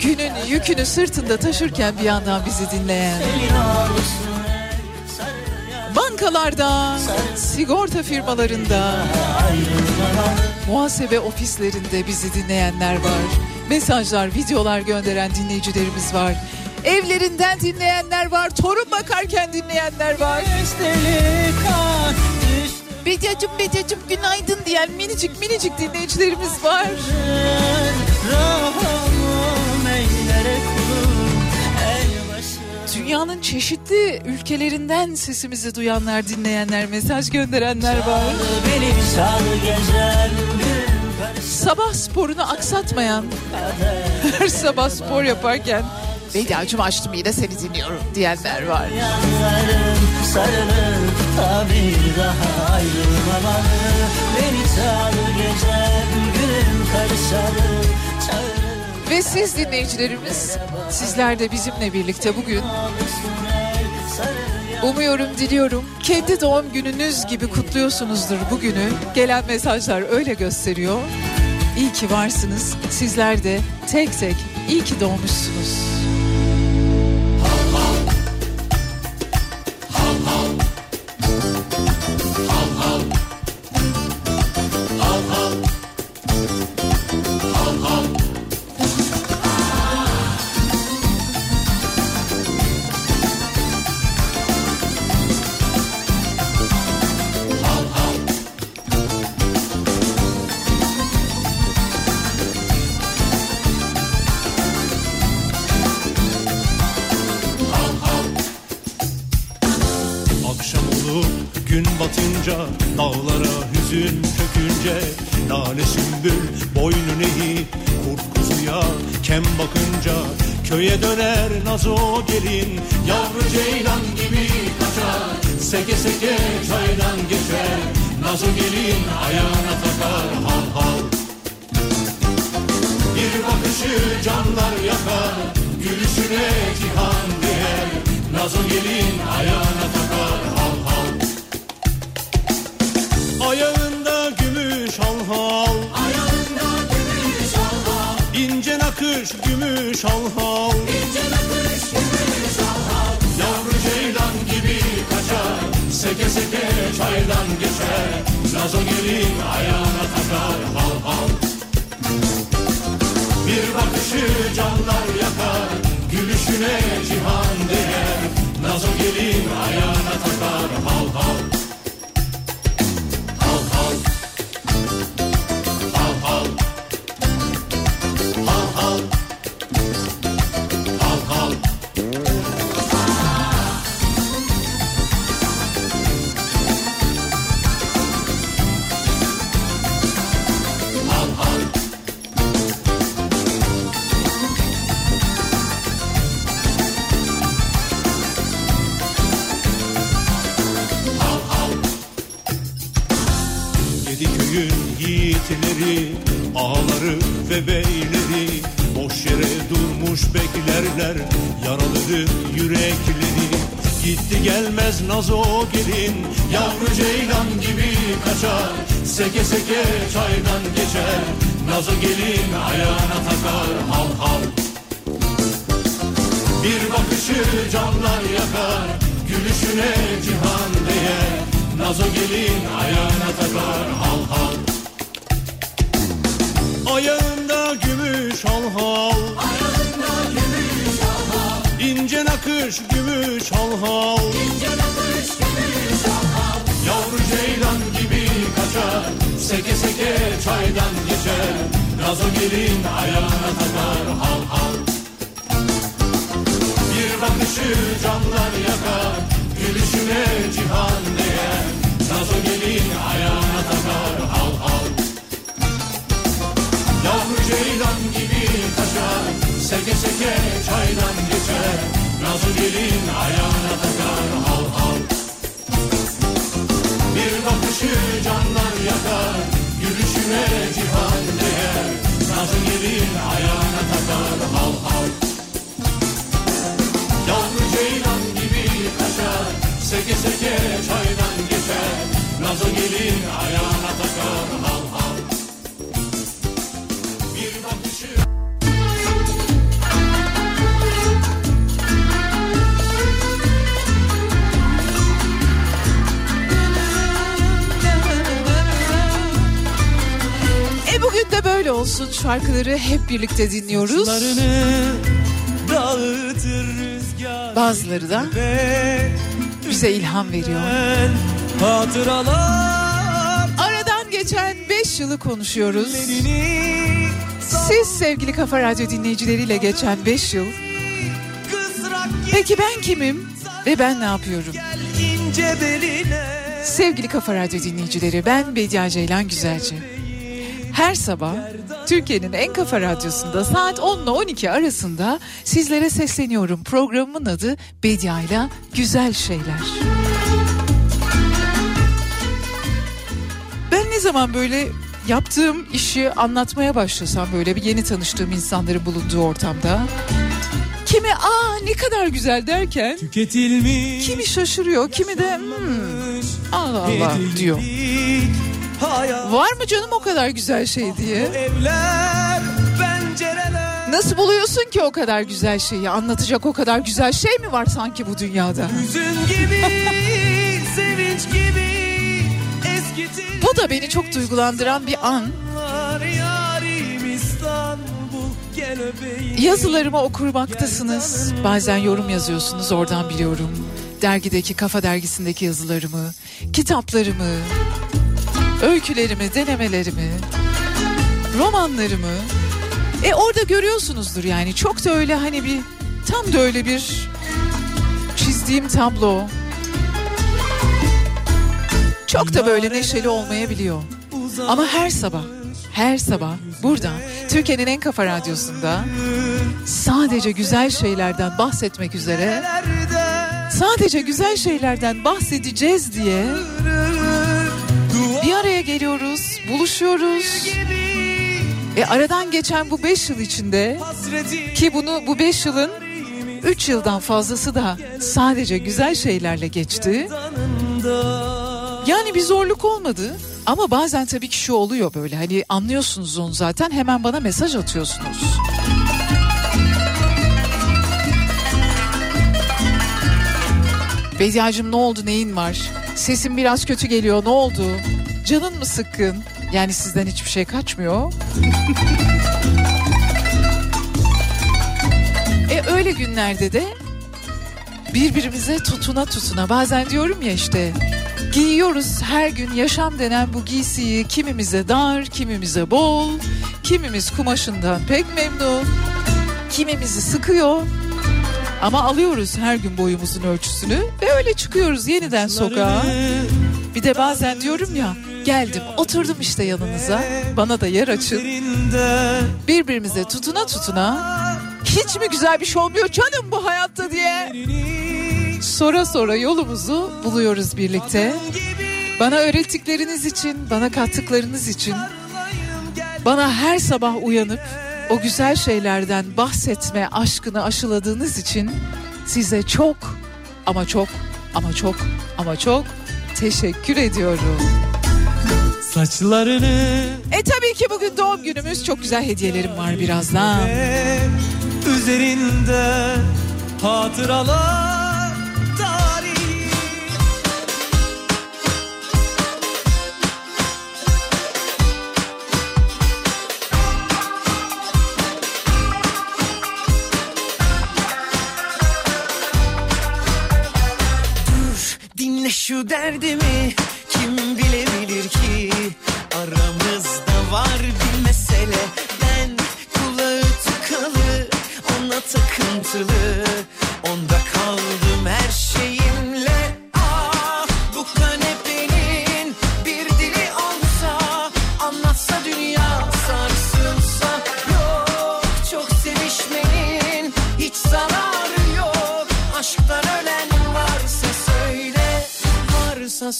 günün yükünü sırtında taşırken bir yandan bizi dinleyen bankalarda, sigorta firmalarında, muhasebe ofislerinde bizi dinleyenler var. Mesajlar, videolar gönderen dinleyicilerimiz var. Evlerinden dinleyenler var, torun bakarken dinleyenler var. Bediacım Bediacım günaydın diyen minicik minicik dinleyicilerimiz var. Rahamım Dünyanın çeşitli ülkelerinden sesimizi duyanlar, dinleyenler, mesaj gönderenler var. Sabah sporunu aksatmayan, her sabah spor yaparken Bediacım açtım yine seni dinliyorum diyenler var. Sarılıp da Ve siz dinleyicilerimiz, sizler de bizimle birlikte bugün Umuyorum, diliyorum kendi doğum gününüz gibi kutluyorsunuzdur bugünü. Gelen mesajlar öyle gösteriyor. İyi ki varsınız. Sizler de tek tek iyi ki doğmuşsunuz. Batınca Dağlara hüzün çökünce Lale sümbül boynun eğip Kurt kuzuya kem bakınca Köye döner nazo gelin Yavru ceylan gibi kaçar Seke seke çaydan geçer Nazo gelin ayağına takar hal hal. Bir bakışı canlar yakar Gülüşüne cihan değer Nazo gelin ayağına takar Ayağında gümüş hal hal. Ayağında gümüş hal hal. İnce nakış gümüş hal hal. İnce nakış gümüş hal hal. Yavru ceylan gibi kaçar Seke seke çaydan geçer. Nazo gelin ayağına takar hal hal. Bir bakışı canlar yakar Gülüşüne cihan değer. Nazo gelin ayağına takar hal Hal nazo gelin Yavru ceylan gibi kaçar. Seke seke çaydan geçer. Nazo gelin ayağına takar hal hal. Bir bakışı canlar yakar Gülüşüne cihan değer. Nazo gelin ayağına takar hal hal. Ayağında gümüş hal hal Nakış gümüş hal hal İnce nakış gümüş hal hal. Yavru ceylan gibi kaçar Seke seke çaydan geçer. Nazo gelin ayağına takar hal hal. Bir bakışı canlar yakar Gülüşüne cihan değer. Nazo gelin ayağına takar hal hal. Yavru ceylan gibi kaçar Seke seke çaydan geçer Nazo gelin ayağına takar hal hal Bir bakışı canlar yakar Gülüşüne cihan değer. Nazo gelin ayağına takar hal hal Yavru ceylan gibi kaçar Seke seke çaydan geçer. Nazo gelin ayağına takar hal böyle olsun şarkıları hep birlikte dinliyoruz. Bazıları da bize ilham veriyor. Aradan geçen 5 yılı konuşuyoruz. Siz sevgili Kafa Radyo dinleyicileriyle geçen 5 yıl. Peki ben kimim ve ben ne yapıyorum? Sevgili Kafa Radyo dinleyicileri ben Bediye Ceylan Güzelci. Her sabah Türkiye'nin en kafa radyosunda saat 10 ile 12 arasında sizlere sesleniyorum. Programımın adı Bediye ile Güzel Şeyler. Ben ne zaman böyle yaptığım işi anlatmaya başlasam böyle bir yeni tanıştığım insanların bulunduğu ortamda kimi aa ne kadar güzel derken Tüketilmiş kimi şaşırıyor kimi de "Hmm, Allah Allah diyor. Hayat Var mı canım o kadar güzel şey diye. evler pencereler Nasıl buluyorsun ki o kadar güzel şeyi? Anlatacak o kadar güzel şey mi var sanki bu dünyada? Hüzün gibi sevinç gibi eskitir Bu da beni çok duygulandıran bir an. Yazılarımı okurmaktasınız. Bazen yorum yazıyorsunuz oradan biliyorum. Dergideki, Kafa Dergisi'ndeki yazılarımı, kitaplarımı, öykülerimi, denemelerimi, romanlarımı. E orada görüyorsunuzdur yani çok da öyle hani bir tam da öyle bir çizdiğim tablo. Çok da böyle neşeli olmayabiliyor. Ama her sabah, her sabah burada Türkiye'nin en kafa radyosunda sadece güzel şeylerden bahsetmek üzere sadece güzel şeylerden bahsedeceğiz diye araya geliyoruz, buluşuyoruz. E aradan geçen bu 5 yıl içinde ki bunu bu 5 yılın 3 yıldan fazlası da sadece güzel şeylerle geçti. Yani bir zorluk olmadı ama bazen tabii ki şu oluyor böyle hani anlıyorsunuz onu zaten hemen bana mesaj atıyorsunuz. Bediacığım ne oldu neyin var? Sesin biraz kötü geliyor ne oldu? Canın mı sıkkın? Yani sizden hiçbir şey kaçmıyor. e öyle günlerde de birbirimize tutuna tutuna bazen diyorum ya işte giyiyoruz her gün yaşam denen bu giysiyi kimimize dar kimimize bol kimimiz kumaşından pek memnun kimimizi sıkıyor ama alıyoruz her gün boyumuzun ölçüsünü ve öyle çıkıyoruz yeniden sokağa. Bir de bazen diyorum ya geldim oturdum işte yanınıza bana da yer açın. Birbirimize tutuna tutuna hiç mi güzel bir şey olmuyor canım bu hayatta diye. Sonra sonra yolumuzu buluyoruz birlikte. Bana öğrettikleriniz için, bana kattıklarınız için, bana her sabah uyanıp o güzel şeylerden bahsetme aşkını aşıladığınız için size çok ama çok ama çok ama çok teşekkür ediyorum. Saçlarını E tabii ki bugün doğum günümüz. Çok güzel hediyelerim var birazdan. üzerinde hatıralar tarihi Dur dinle şu derdimi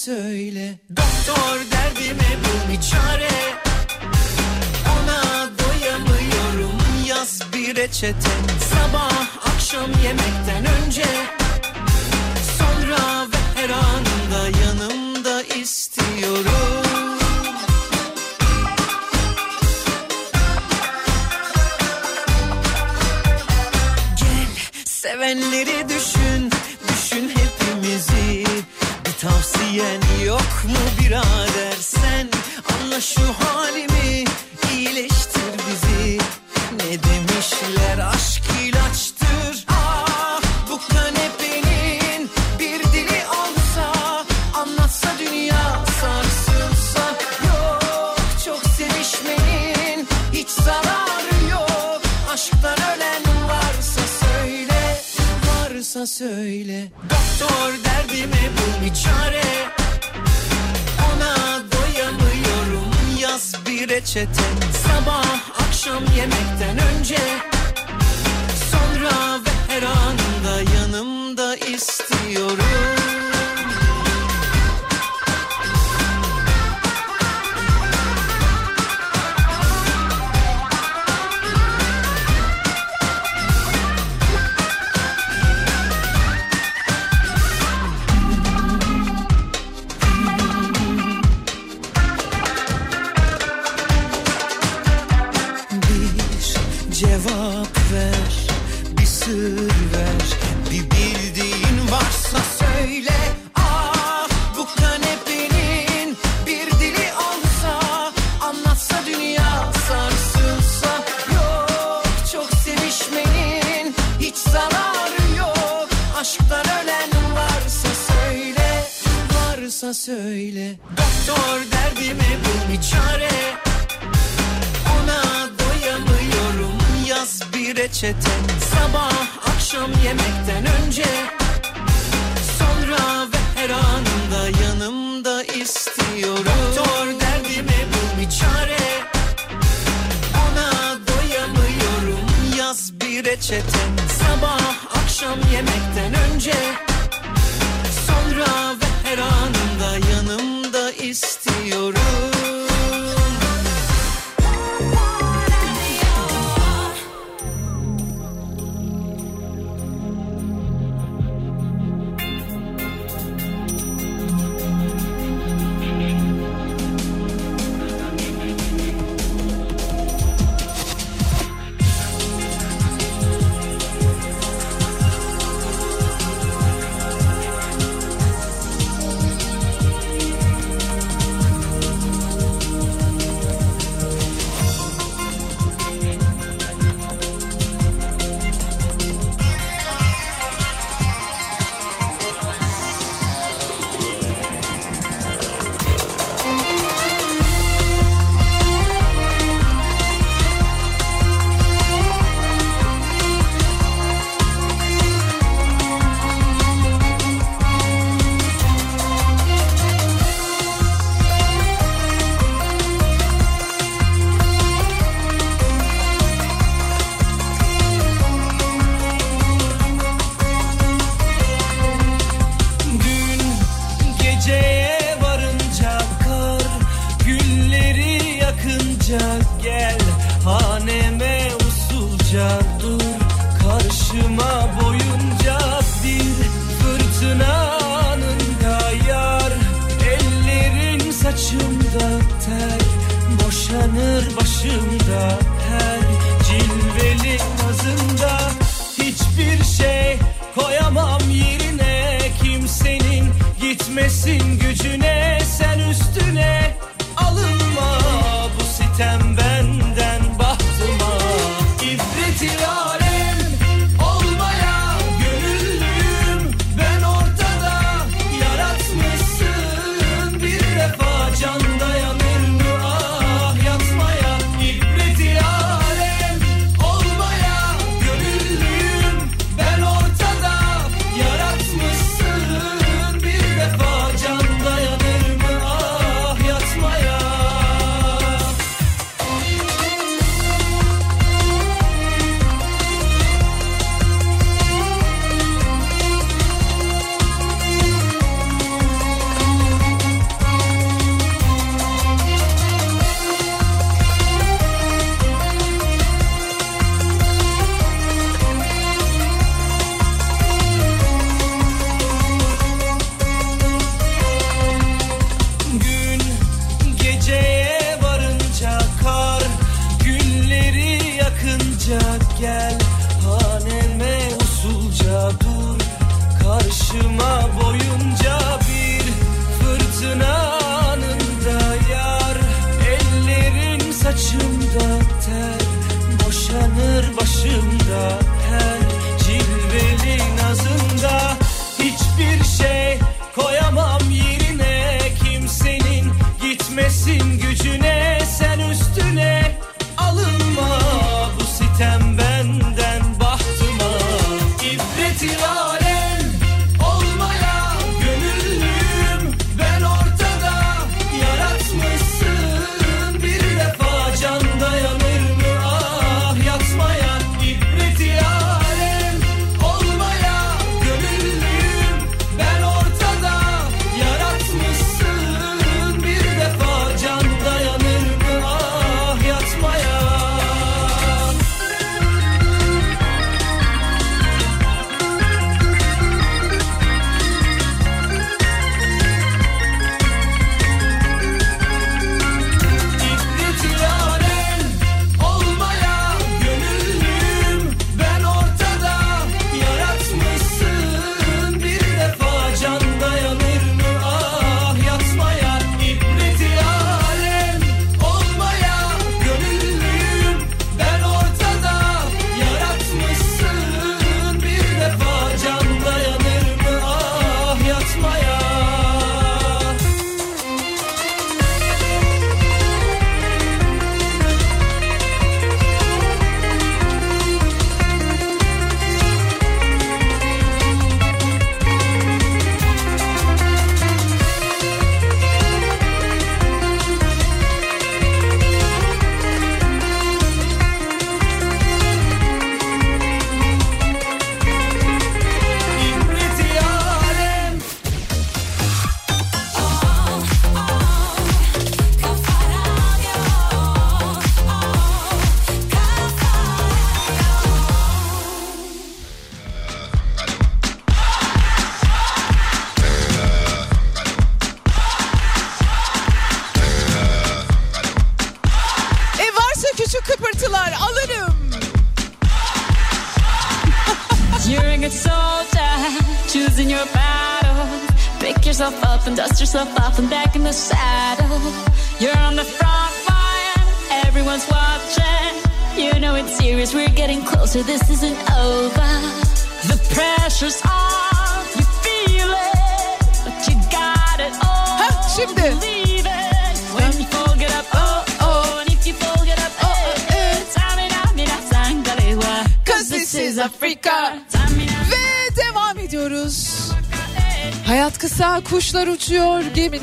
söyle. Doktor derdime bul bir çare. Ona doyamıyorum yaz bir reçete. Sabah akşam yemekten önce sonra ve her anında söyle. Doktor derdime bul bir çare. Ona doyamıyorum yaz bir reçete. Sabah akşam yemekten önce. Sonra ve her anında yanımda istiyorum.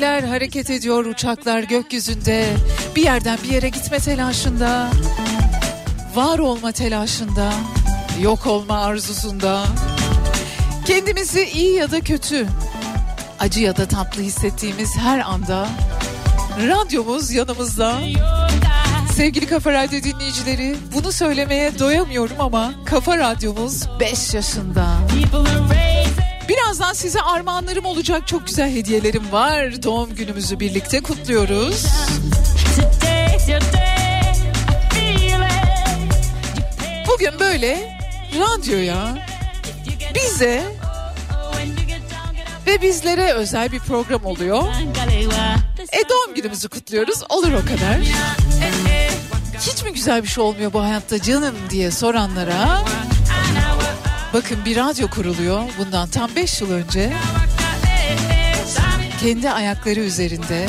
Renkler hareket ediyor, uçaklar gökyüzünde. Bir yerden bir yere gitme telaşında. Var olma telaşında. Yok olma arzusunda. Kendimizi iyi ya da kötü, acı ya da tatlı hissettiğimiz her anda radyomuz yanımızda. Sevgili Kafa Radyo dinleyicileri, bunu söylemeye doyamıyorum ama Kafa Radyomuz 5 yaşında. Birazdan size armağanlarım olacak çok güzel hediyelerim var. Doğum günümüzü birlikte kutluyoruz. Bugün böyle radyoya bize ve bizlere özel bir program oluyor. E doğum günümüzü kutluyoruz. Olur o kadar. Hiç mi güzel bir şey olmuyor bu hayatta canım diye soranlara bakın bir radyo kuruluyor bundan tam 5 yıl önce kendi ayakları üzerinde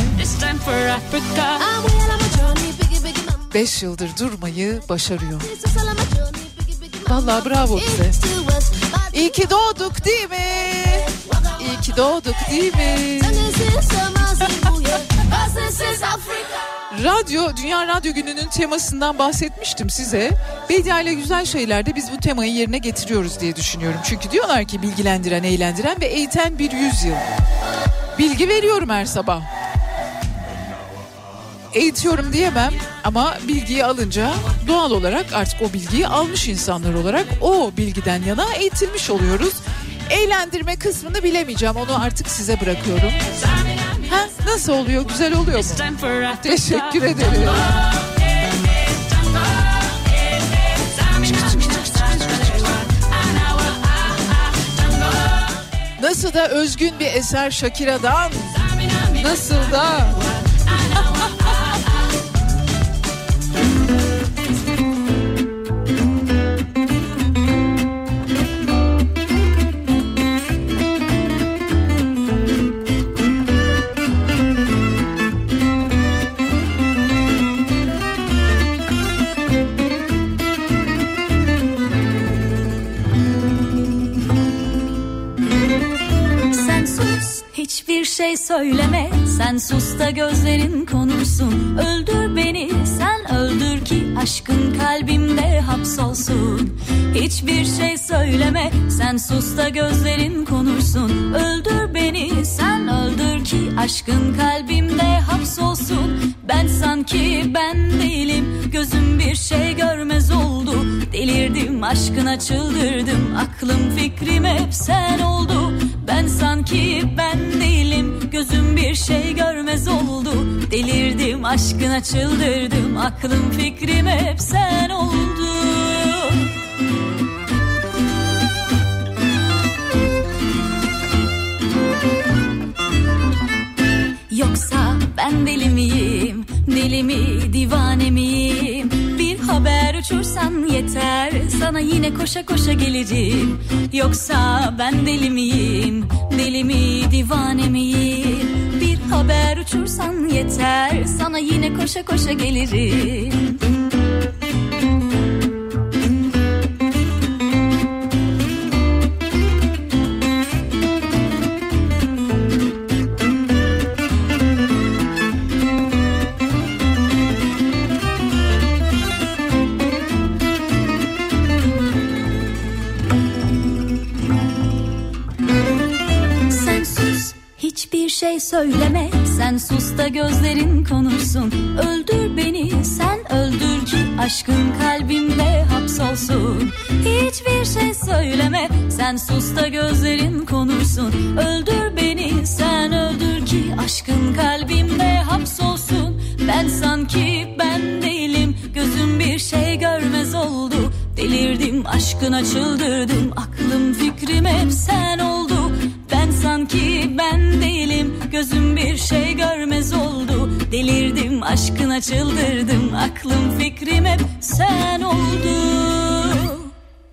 5 yıldır durmayı başarıyor. Vallahi bravo bize. İyi ki doğduk değil mi? İyi ki doğduk değil mi? Radyo, Dünya Radyo Günü'nün temasından bahsetmiştim size. Bedia ile güzel şeylerde biz bu temayı yerine getiriyoruz diye düşünüyorum. Çünkü diyorlar ki bilgilendiren, eğlendiren ve eğiten bir yüzyıl. Bilgi veriyorum her sabah. Eğitiyorum diyemem ama bilgiyi alınca doğal olarak artık o bilgiyi almış insanlar olarak o bilgiden yana eğitilmiş oluyoruz. Eğlendirme kısmını bilemeyeceğim onu artık size bırakıyorum. Ha, nasıl oluyor? Güzel oluyor mu? Teşekkür ederim. Nasıl da özgün bir eser Shakira'dan. Nasıl da. Şey söyleme. Sen sus da gözlerin konuşsun. Öldür beni sen öldür ki Aşkın kalbimde hapsolsun. Hiçbir şey söyleme. Sen sus da gözlerin konuşsun. Öldür beni sen öldür ki Aşkın kalbimde hapsolsun. Ben sanki ben değilim. Gözüm bir şey görmez oldu. Delirdim aşkına çıldırdım. Aklım fikrim hep sen oldu Ben sanki ben değilim Gözüm bir şey görmez oldu Delirdim aşkına çıldırdım Aklım fikrim hep sen oldu Yoksa ben deli miyim? Deli mi, divane miyim? Bir haber uçursan yeter Sana yine koşa koşa gelirim Yoksa ben deli miyim? Deli mi, divane miyim? Bir haber uçursan yeter Sana yine koşa koşa gelirim şey söyleme Sen sus da gözlerin konuşsun. Öldür beni sen öldür Aşkın kalbimde hapsolsun. Hiçbir şey söyleme Sen sus da gözlerin konuşsun. Öldür beni sen öldür ki Aşkın kalbimde hapsolsun. Ben sanki ben değilim Gözüm bir şey görmez oldu. Delirdim aşkına çıldırdım Aklım fikrim hep sen oldu Sanki ben değilim. Gözüm bir şey görmez oldu. Delirdim aşkına çıldırdım. Aklım fikrim hep sen oldu.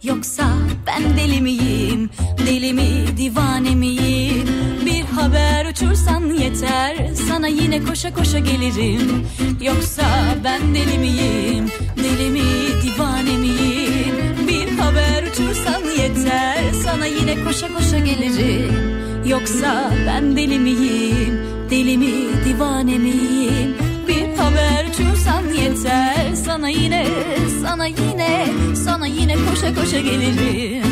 Yoksa ben deli miyim? Deli mi divane miyim? Bir haber uçursan yeter. Sana yine koşa koşa gelirim. Yoksa ben deli miyim? Deli mi divane miyim? Bir haber uçursan yeter. Sana yine koşa koşa gelirim Yoksa ben deli miyim? Deli mi divane miyim? Bir haber çursan yeter. Sana yine, sana yine, sana yine koşa koşa gelirim.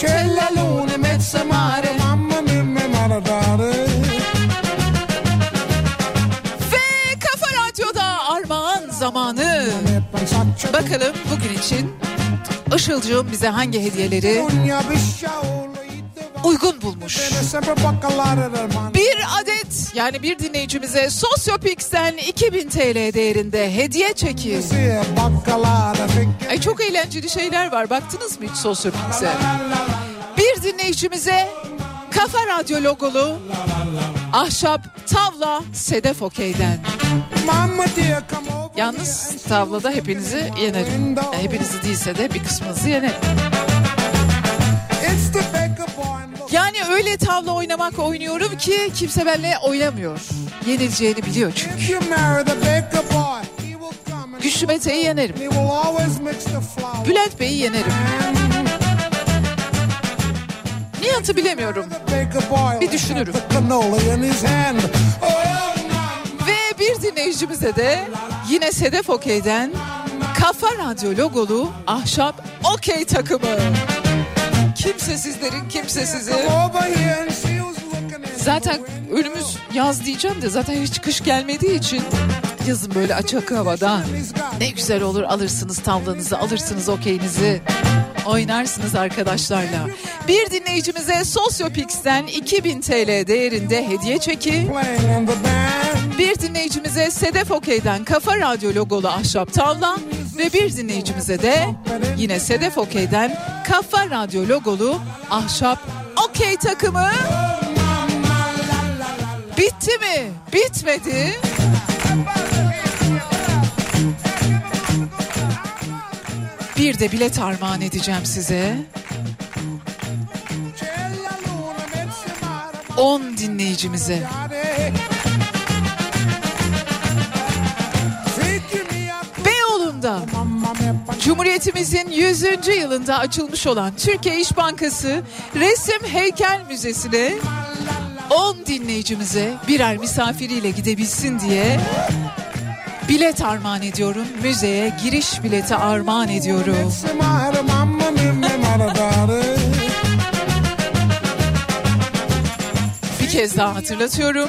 Cellalune mezza mare Mamma mia maradare Ve Kafa Radyo'da Armağan Zamanı. Bakalım bugün için Işılcığım bize hangi hediyeleri uygun bulmuş. Bir adet yani bir dinleyicimize Sosyopix'ten 2000 TL değerinde hediye çeki. Ay çok eğlenceli şeyler var. Baktınız mı hiç Sosyopix'e? Bir dinleyicimize Kafa Radyo logolu ahşap tavla Sedef Okey'den. Yalnız tavlada hepinizi yenerim. Yani hepinizi değilse de bir kısmınızı yenerim. Yani öyle tavla oynamak oynuyorum ki kimse benimle oynamıyor. Yenileceğini biliyor çünkü. Güçlü Mete'yi yenerim. Bülent Bey'i yenerim. Nihat'ı bilemiyorum. Bir düşünürüm. Ve bir dinleyicimize de yine Sedef Okey'den Kafa Radyo logolu ahşap okey takımı. Kimsesizlerin kimsesizi. Zaten önümüz yaz diyeceğim de zaten hiç kış gelmediği için yazın böyle açık havada ne güzel olur alırsınız tavlanızı alırsınız okeyinizi oynarsınız arkadaşlarla. Bir dinleyicimize Sosyopix'ten 2000 TL değerinde hediye çeki. Bir dinleyicimize Sedef Okey'den Kafa Radyo logolu ahşap tavla ve bir dinleyicimize de yine Sedef Okey'den Kafa Radyo logolu ahşap okey takımı. Bitti mi? Bitmedi. Bir de bilet armağan edeceğim size. 10 dinleyicimize. Beyoğlu'nda Cumhuriyetimizin 100. yılında açılmış olan Türkiye İş Bankası Resim Heykel Müzesi'ne 10 dinleyicimize birer misafiriyle gidebilsin diye bilet armağan ediyorum. Müzeye giriş bileti armağan ediyorum. Bir kez daha hatırlatıyorum.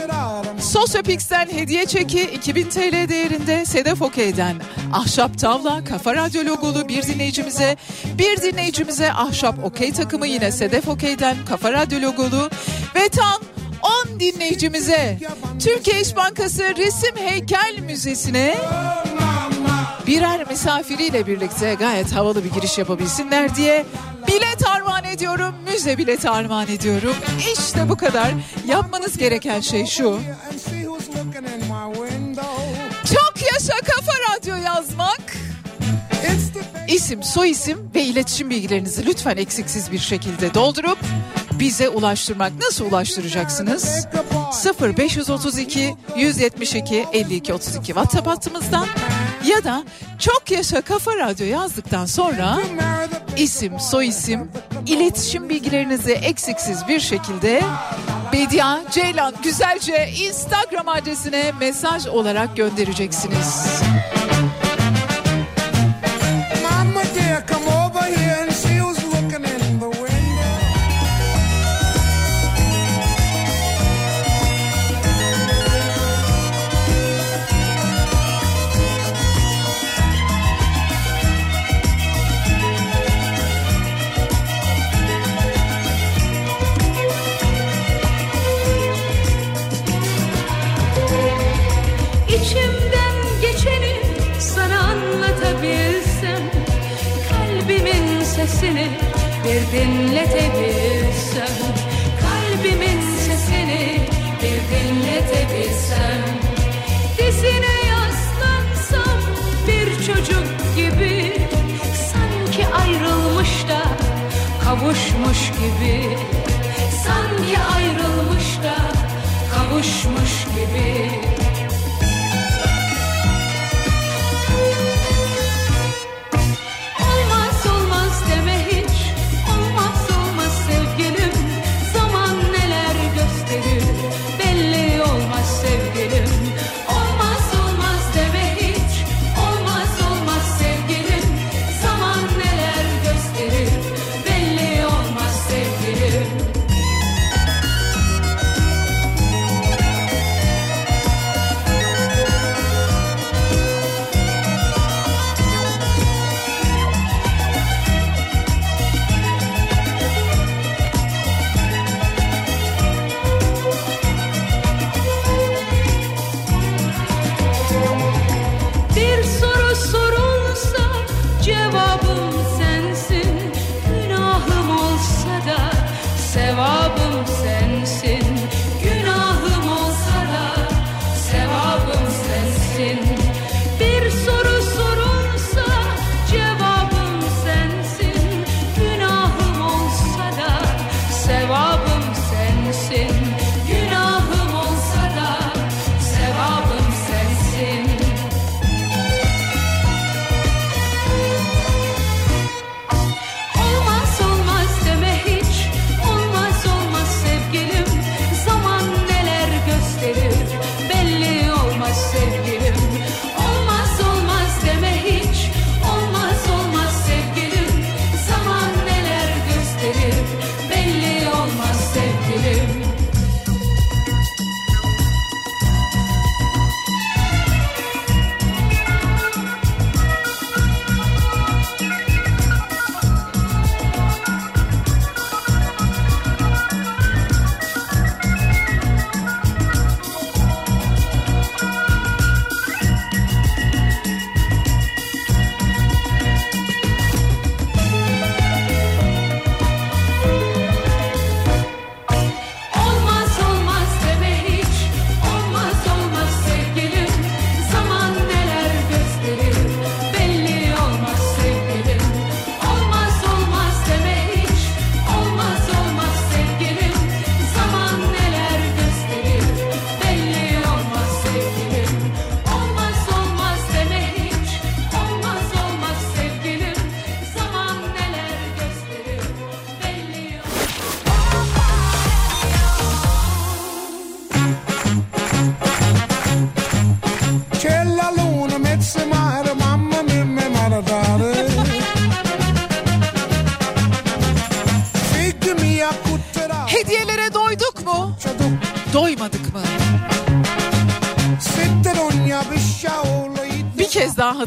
Sosyopix'ten hediye çeki 2000 TL değerinde Sedef Okey'den ahşap tavla kafa radyo logolu bir dinleyicimize bir dinleyicimize ahşap okey takımı yine Sedef Okey'den kafa radyo logolu ve tam 10 dinleyicimize Türkiye İş Bankası Resim Heykel Müzesi'ne birer misafiriyle birlikte gayet havalı bir giriş yapabilsinler diye bilet armağan ediyorum. Müze bileti armağan ediyorum. İşte bu kadar. Yapmanız gereken şey şu. Çok yaşa kafa radyo yazmak. İsim, soyisim ve iletişim bilgilerinizi lütfen eksiksiz bir şekilde doldurup bize ulaştırmak. Nasıl ulaştıracaksınız? 0532 172 52 32 WhatsApp hattımızdan ya da çok yaşa kafa radyo yazdıktan sonra isim, soyisim, iletişim bilgilerinizi eksiksiz bir şekilde Bedia Ceylan Güzelce Instagram adresine mesaj olarak göndereceksiniz. Sesini bir dinletebilsem. Kalbimin sesini bir dinletebilsem. Dizine yaslansam bir çocuk gibi Sanki ayrılmış da kavuşmuş gibi. Sanki ayrılmış da kavuşmuş gibi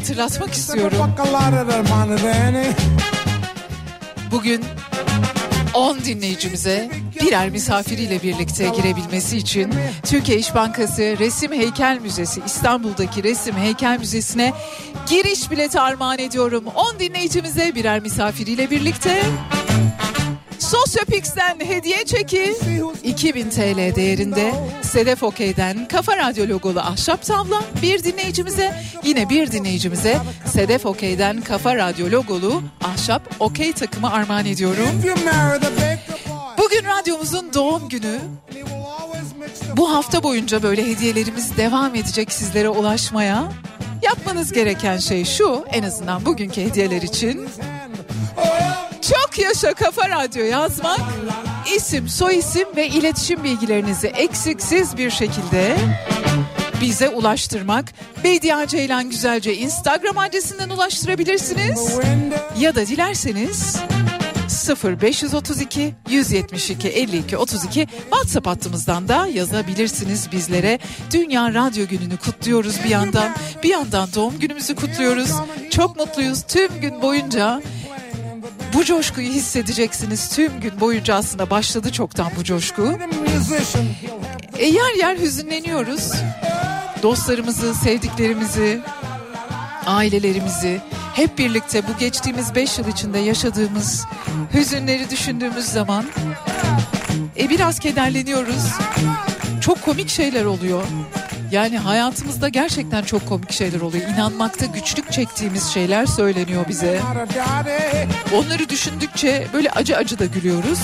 hatırlatmak istiyorum. Bugün 10 dinleyicimize birer misafiriyle birlikte girebilmesi için Türkiye İş Bankası Resim Heykel Müzesi İstanbul'daki Resim Heykel Müzesi'ne giriş bileti armağan ediyorum. 10 dinleyicimize birer misafiriyle birlikte Sosyopix'ten hediye çeki 2000 TL değerinde Sedef Okey'den Kafa Radyo logolu ahşap tavla bir dinleyicimize yine bir dinleyicimize Sedef Okey'den Kafa Radyo logolu ahşap okey takımı armağan ediyorum. Bugün radyomuzun doğum günü. Bu hafta boyunca böyle hediyelerimiz devam edecek sizlere ulaşmaya. Yapmanız gereken şey şu en azından bugünkü hediyeler için. Yaşa Kafa Radyo yazmak, isim, soyisim ve iletişim bilgilerinizi eksiksiz bir şekilde bize ulaştırmak. Bediye Ceylan Güzelce Instagram adresinden ulaştırabilirsiniz. Ya da dilerseniz 0532 172 52 32 WhatsApp hattımızdan da yazabilirsiniz bizlere. Dünya Radyo Günü'nü kutluyoruz bir yandan. Bir yandan doğum günümüzü kutluyoruz. Çok mutluyuz tüm gün boyunca. Bu coşkuyu hissedeceksiniz tüm gün boyunca aslında başladı çoktan bu coşku. E, yer yer hüzünleniyoruz. Dostlarımızı, sevdiklerimizi, ailelerimizi hep birlikte bu geçtiğimiz 5 yıl içinde yaşadığımız hüzünleri düşündüğümüz zaman e biraz kederleniyoruz. Çok komik şeyler oluyor. Yani hayatımızda gerçekten çok komik şeyler oluyor. İnanmakta güçlük çektiğimiz şeyler söyleniyor bize. Onları düşündükçe böyle acı acı da gülüyoruz.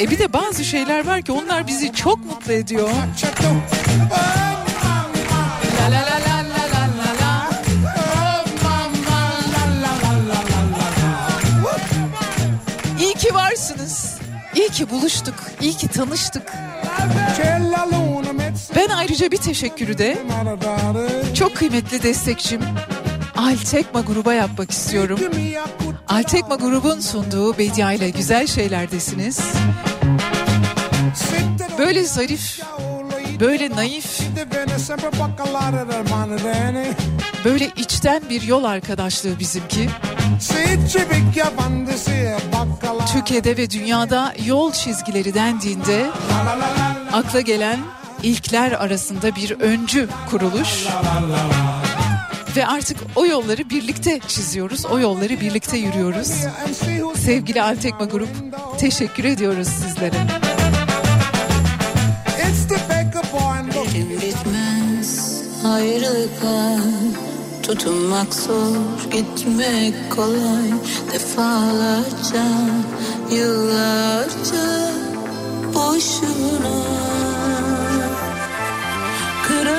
E bir de bazı şeyler var ki onlar bizi çok mutlu ediyor. İyi ki varsınız. İyi ki buluştuk. İyi ki tanıştık. Ben ayrıca bir teşekkürü de çok kıymetli destekçim Altekma gruba yapmak istiyorum. Altekma grubun sunduğu Bedia ile güzel şeylerdesiniz. Böyle zarif, böyle naif, böyle içten bir yol arkadaşlığı bizimki. Türkiye'de ve dünyada yol çizgileri dendiğinde akla gelen ilkler arasında bir öncü kuruluş. Ve artık o yolları birlikte çiziyoruz, o yolları birlikte yürüyoruz. Sevgili Altekma Grup, teşekkür ediyoruz sizlere. Elim bitmez ayrılıklar Tutunmak zor gitmek kolay Defalarca yıllarca boşuna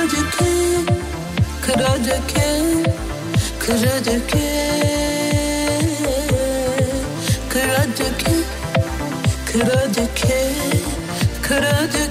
Kıracıken, kıracıken, kıracıken Kıracıken, kıracıken, kıracıken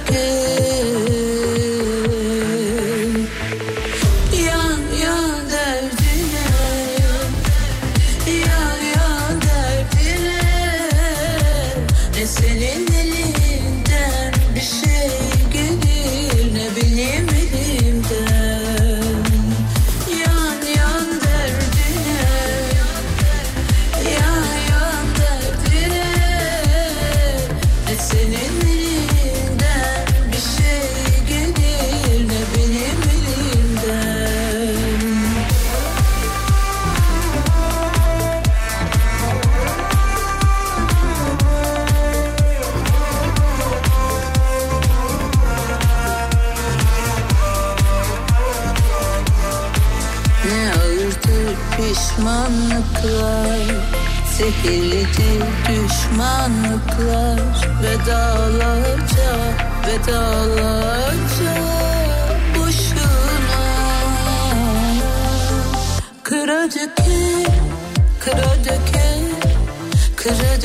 düşmanlıklar Vedalarca, vedalarca boşuna. Kıra döke, kıra döke, kıra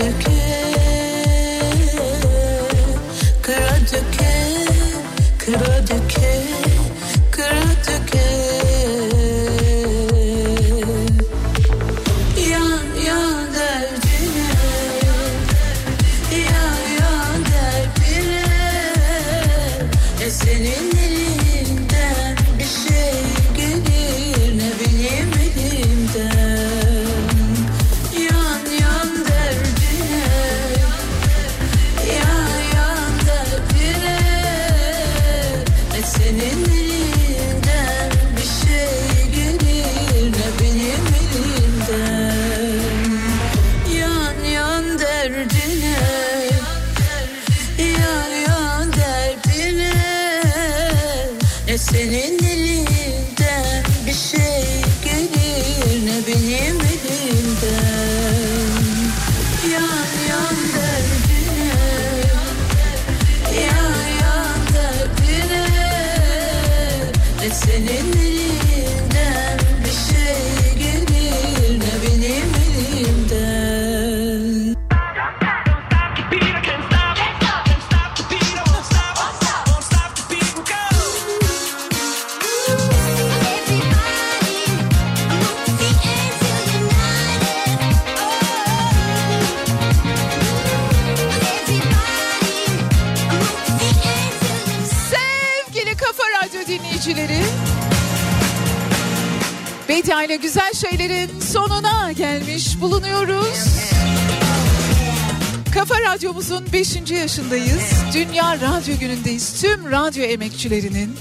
Radyomuzun 5. yaşındayız. Dünya Radyo Günü'ndeyiz. Tüm radyo emekçilerinin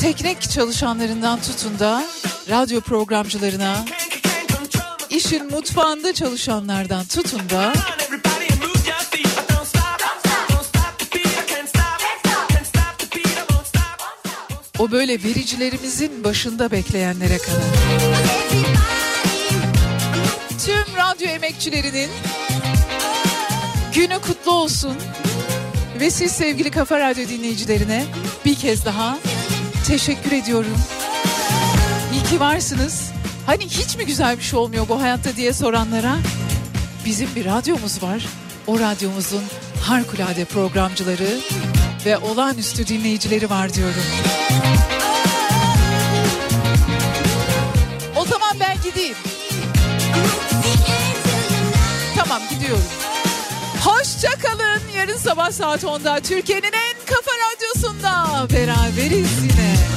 teknik çalışanlarından tutun da radyo programcılarına, işin mutfağında çalışanlardan tutun da o böyle vericilerimizin başında bekleyenlere kadar. Radyo emekçilerinin günü kutlu olsun. Ve siz sevgili Kafa Radyo dinleyicilerine bir kez daha teşekkür ediyorum. İyi ki varsınız. Hani hiç mi güzel bir şey olmuyor bu hayatta diye soranlara bizim bir radyomuz var. O radyomuzun harikulade programcıları ve olağanüstü dinleyicileri var diyorum. O zaman ben gideyim. ediyoruz. Hoşça kalın. Yarın sabah saat 10'da Türkiye'nin en kafa radyosunda beraberiz yine.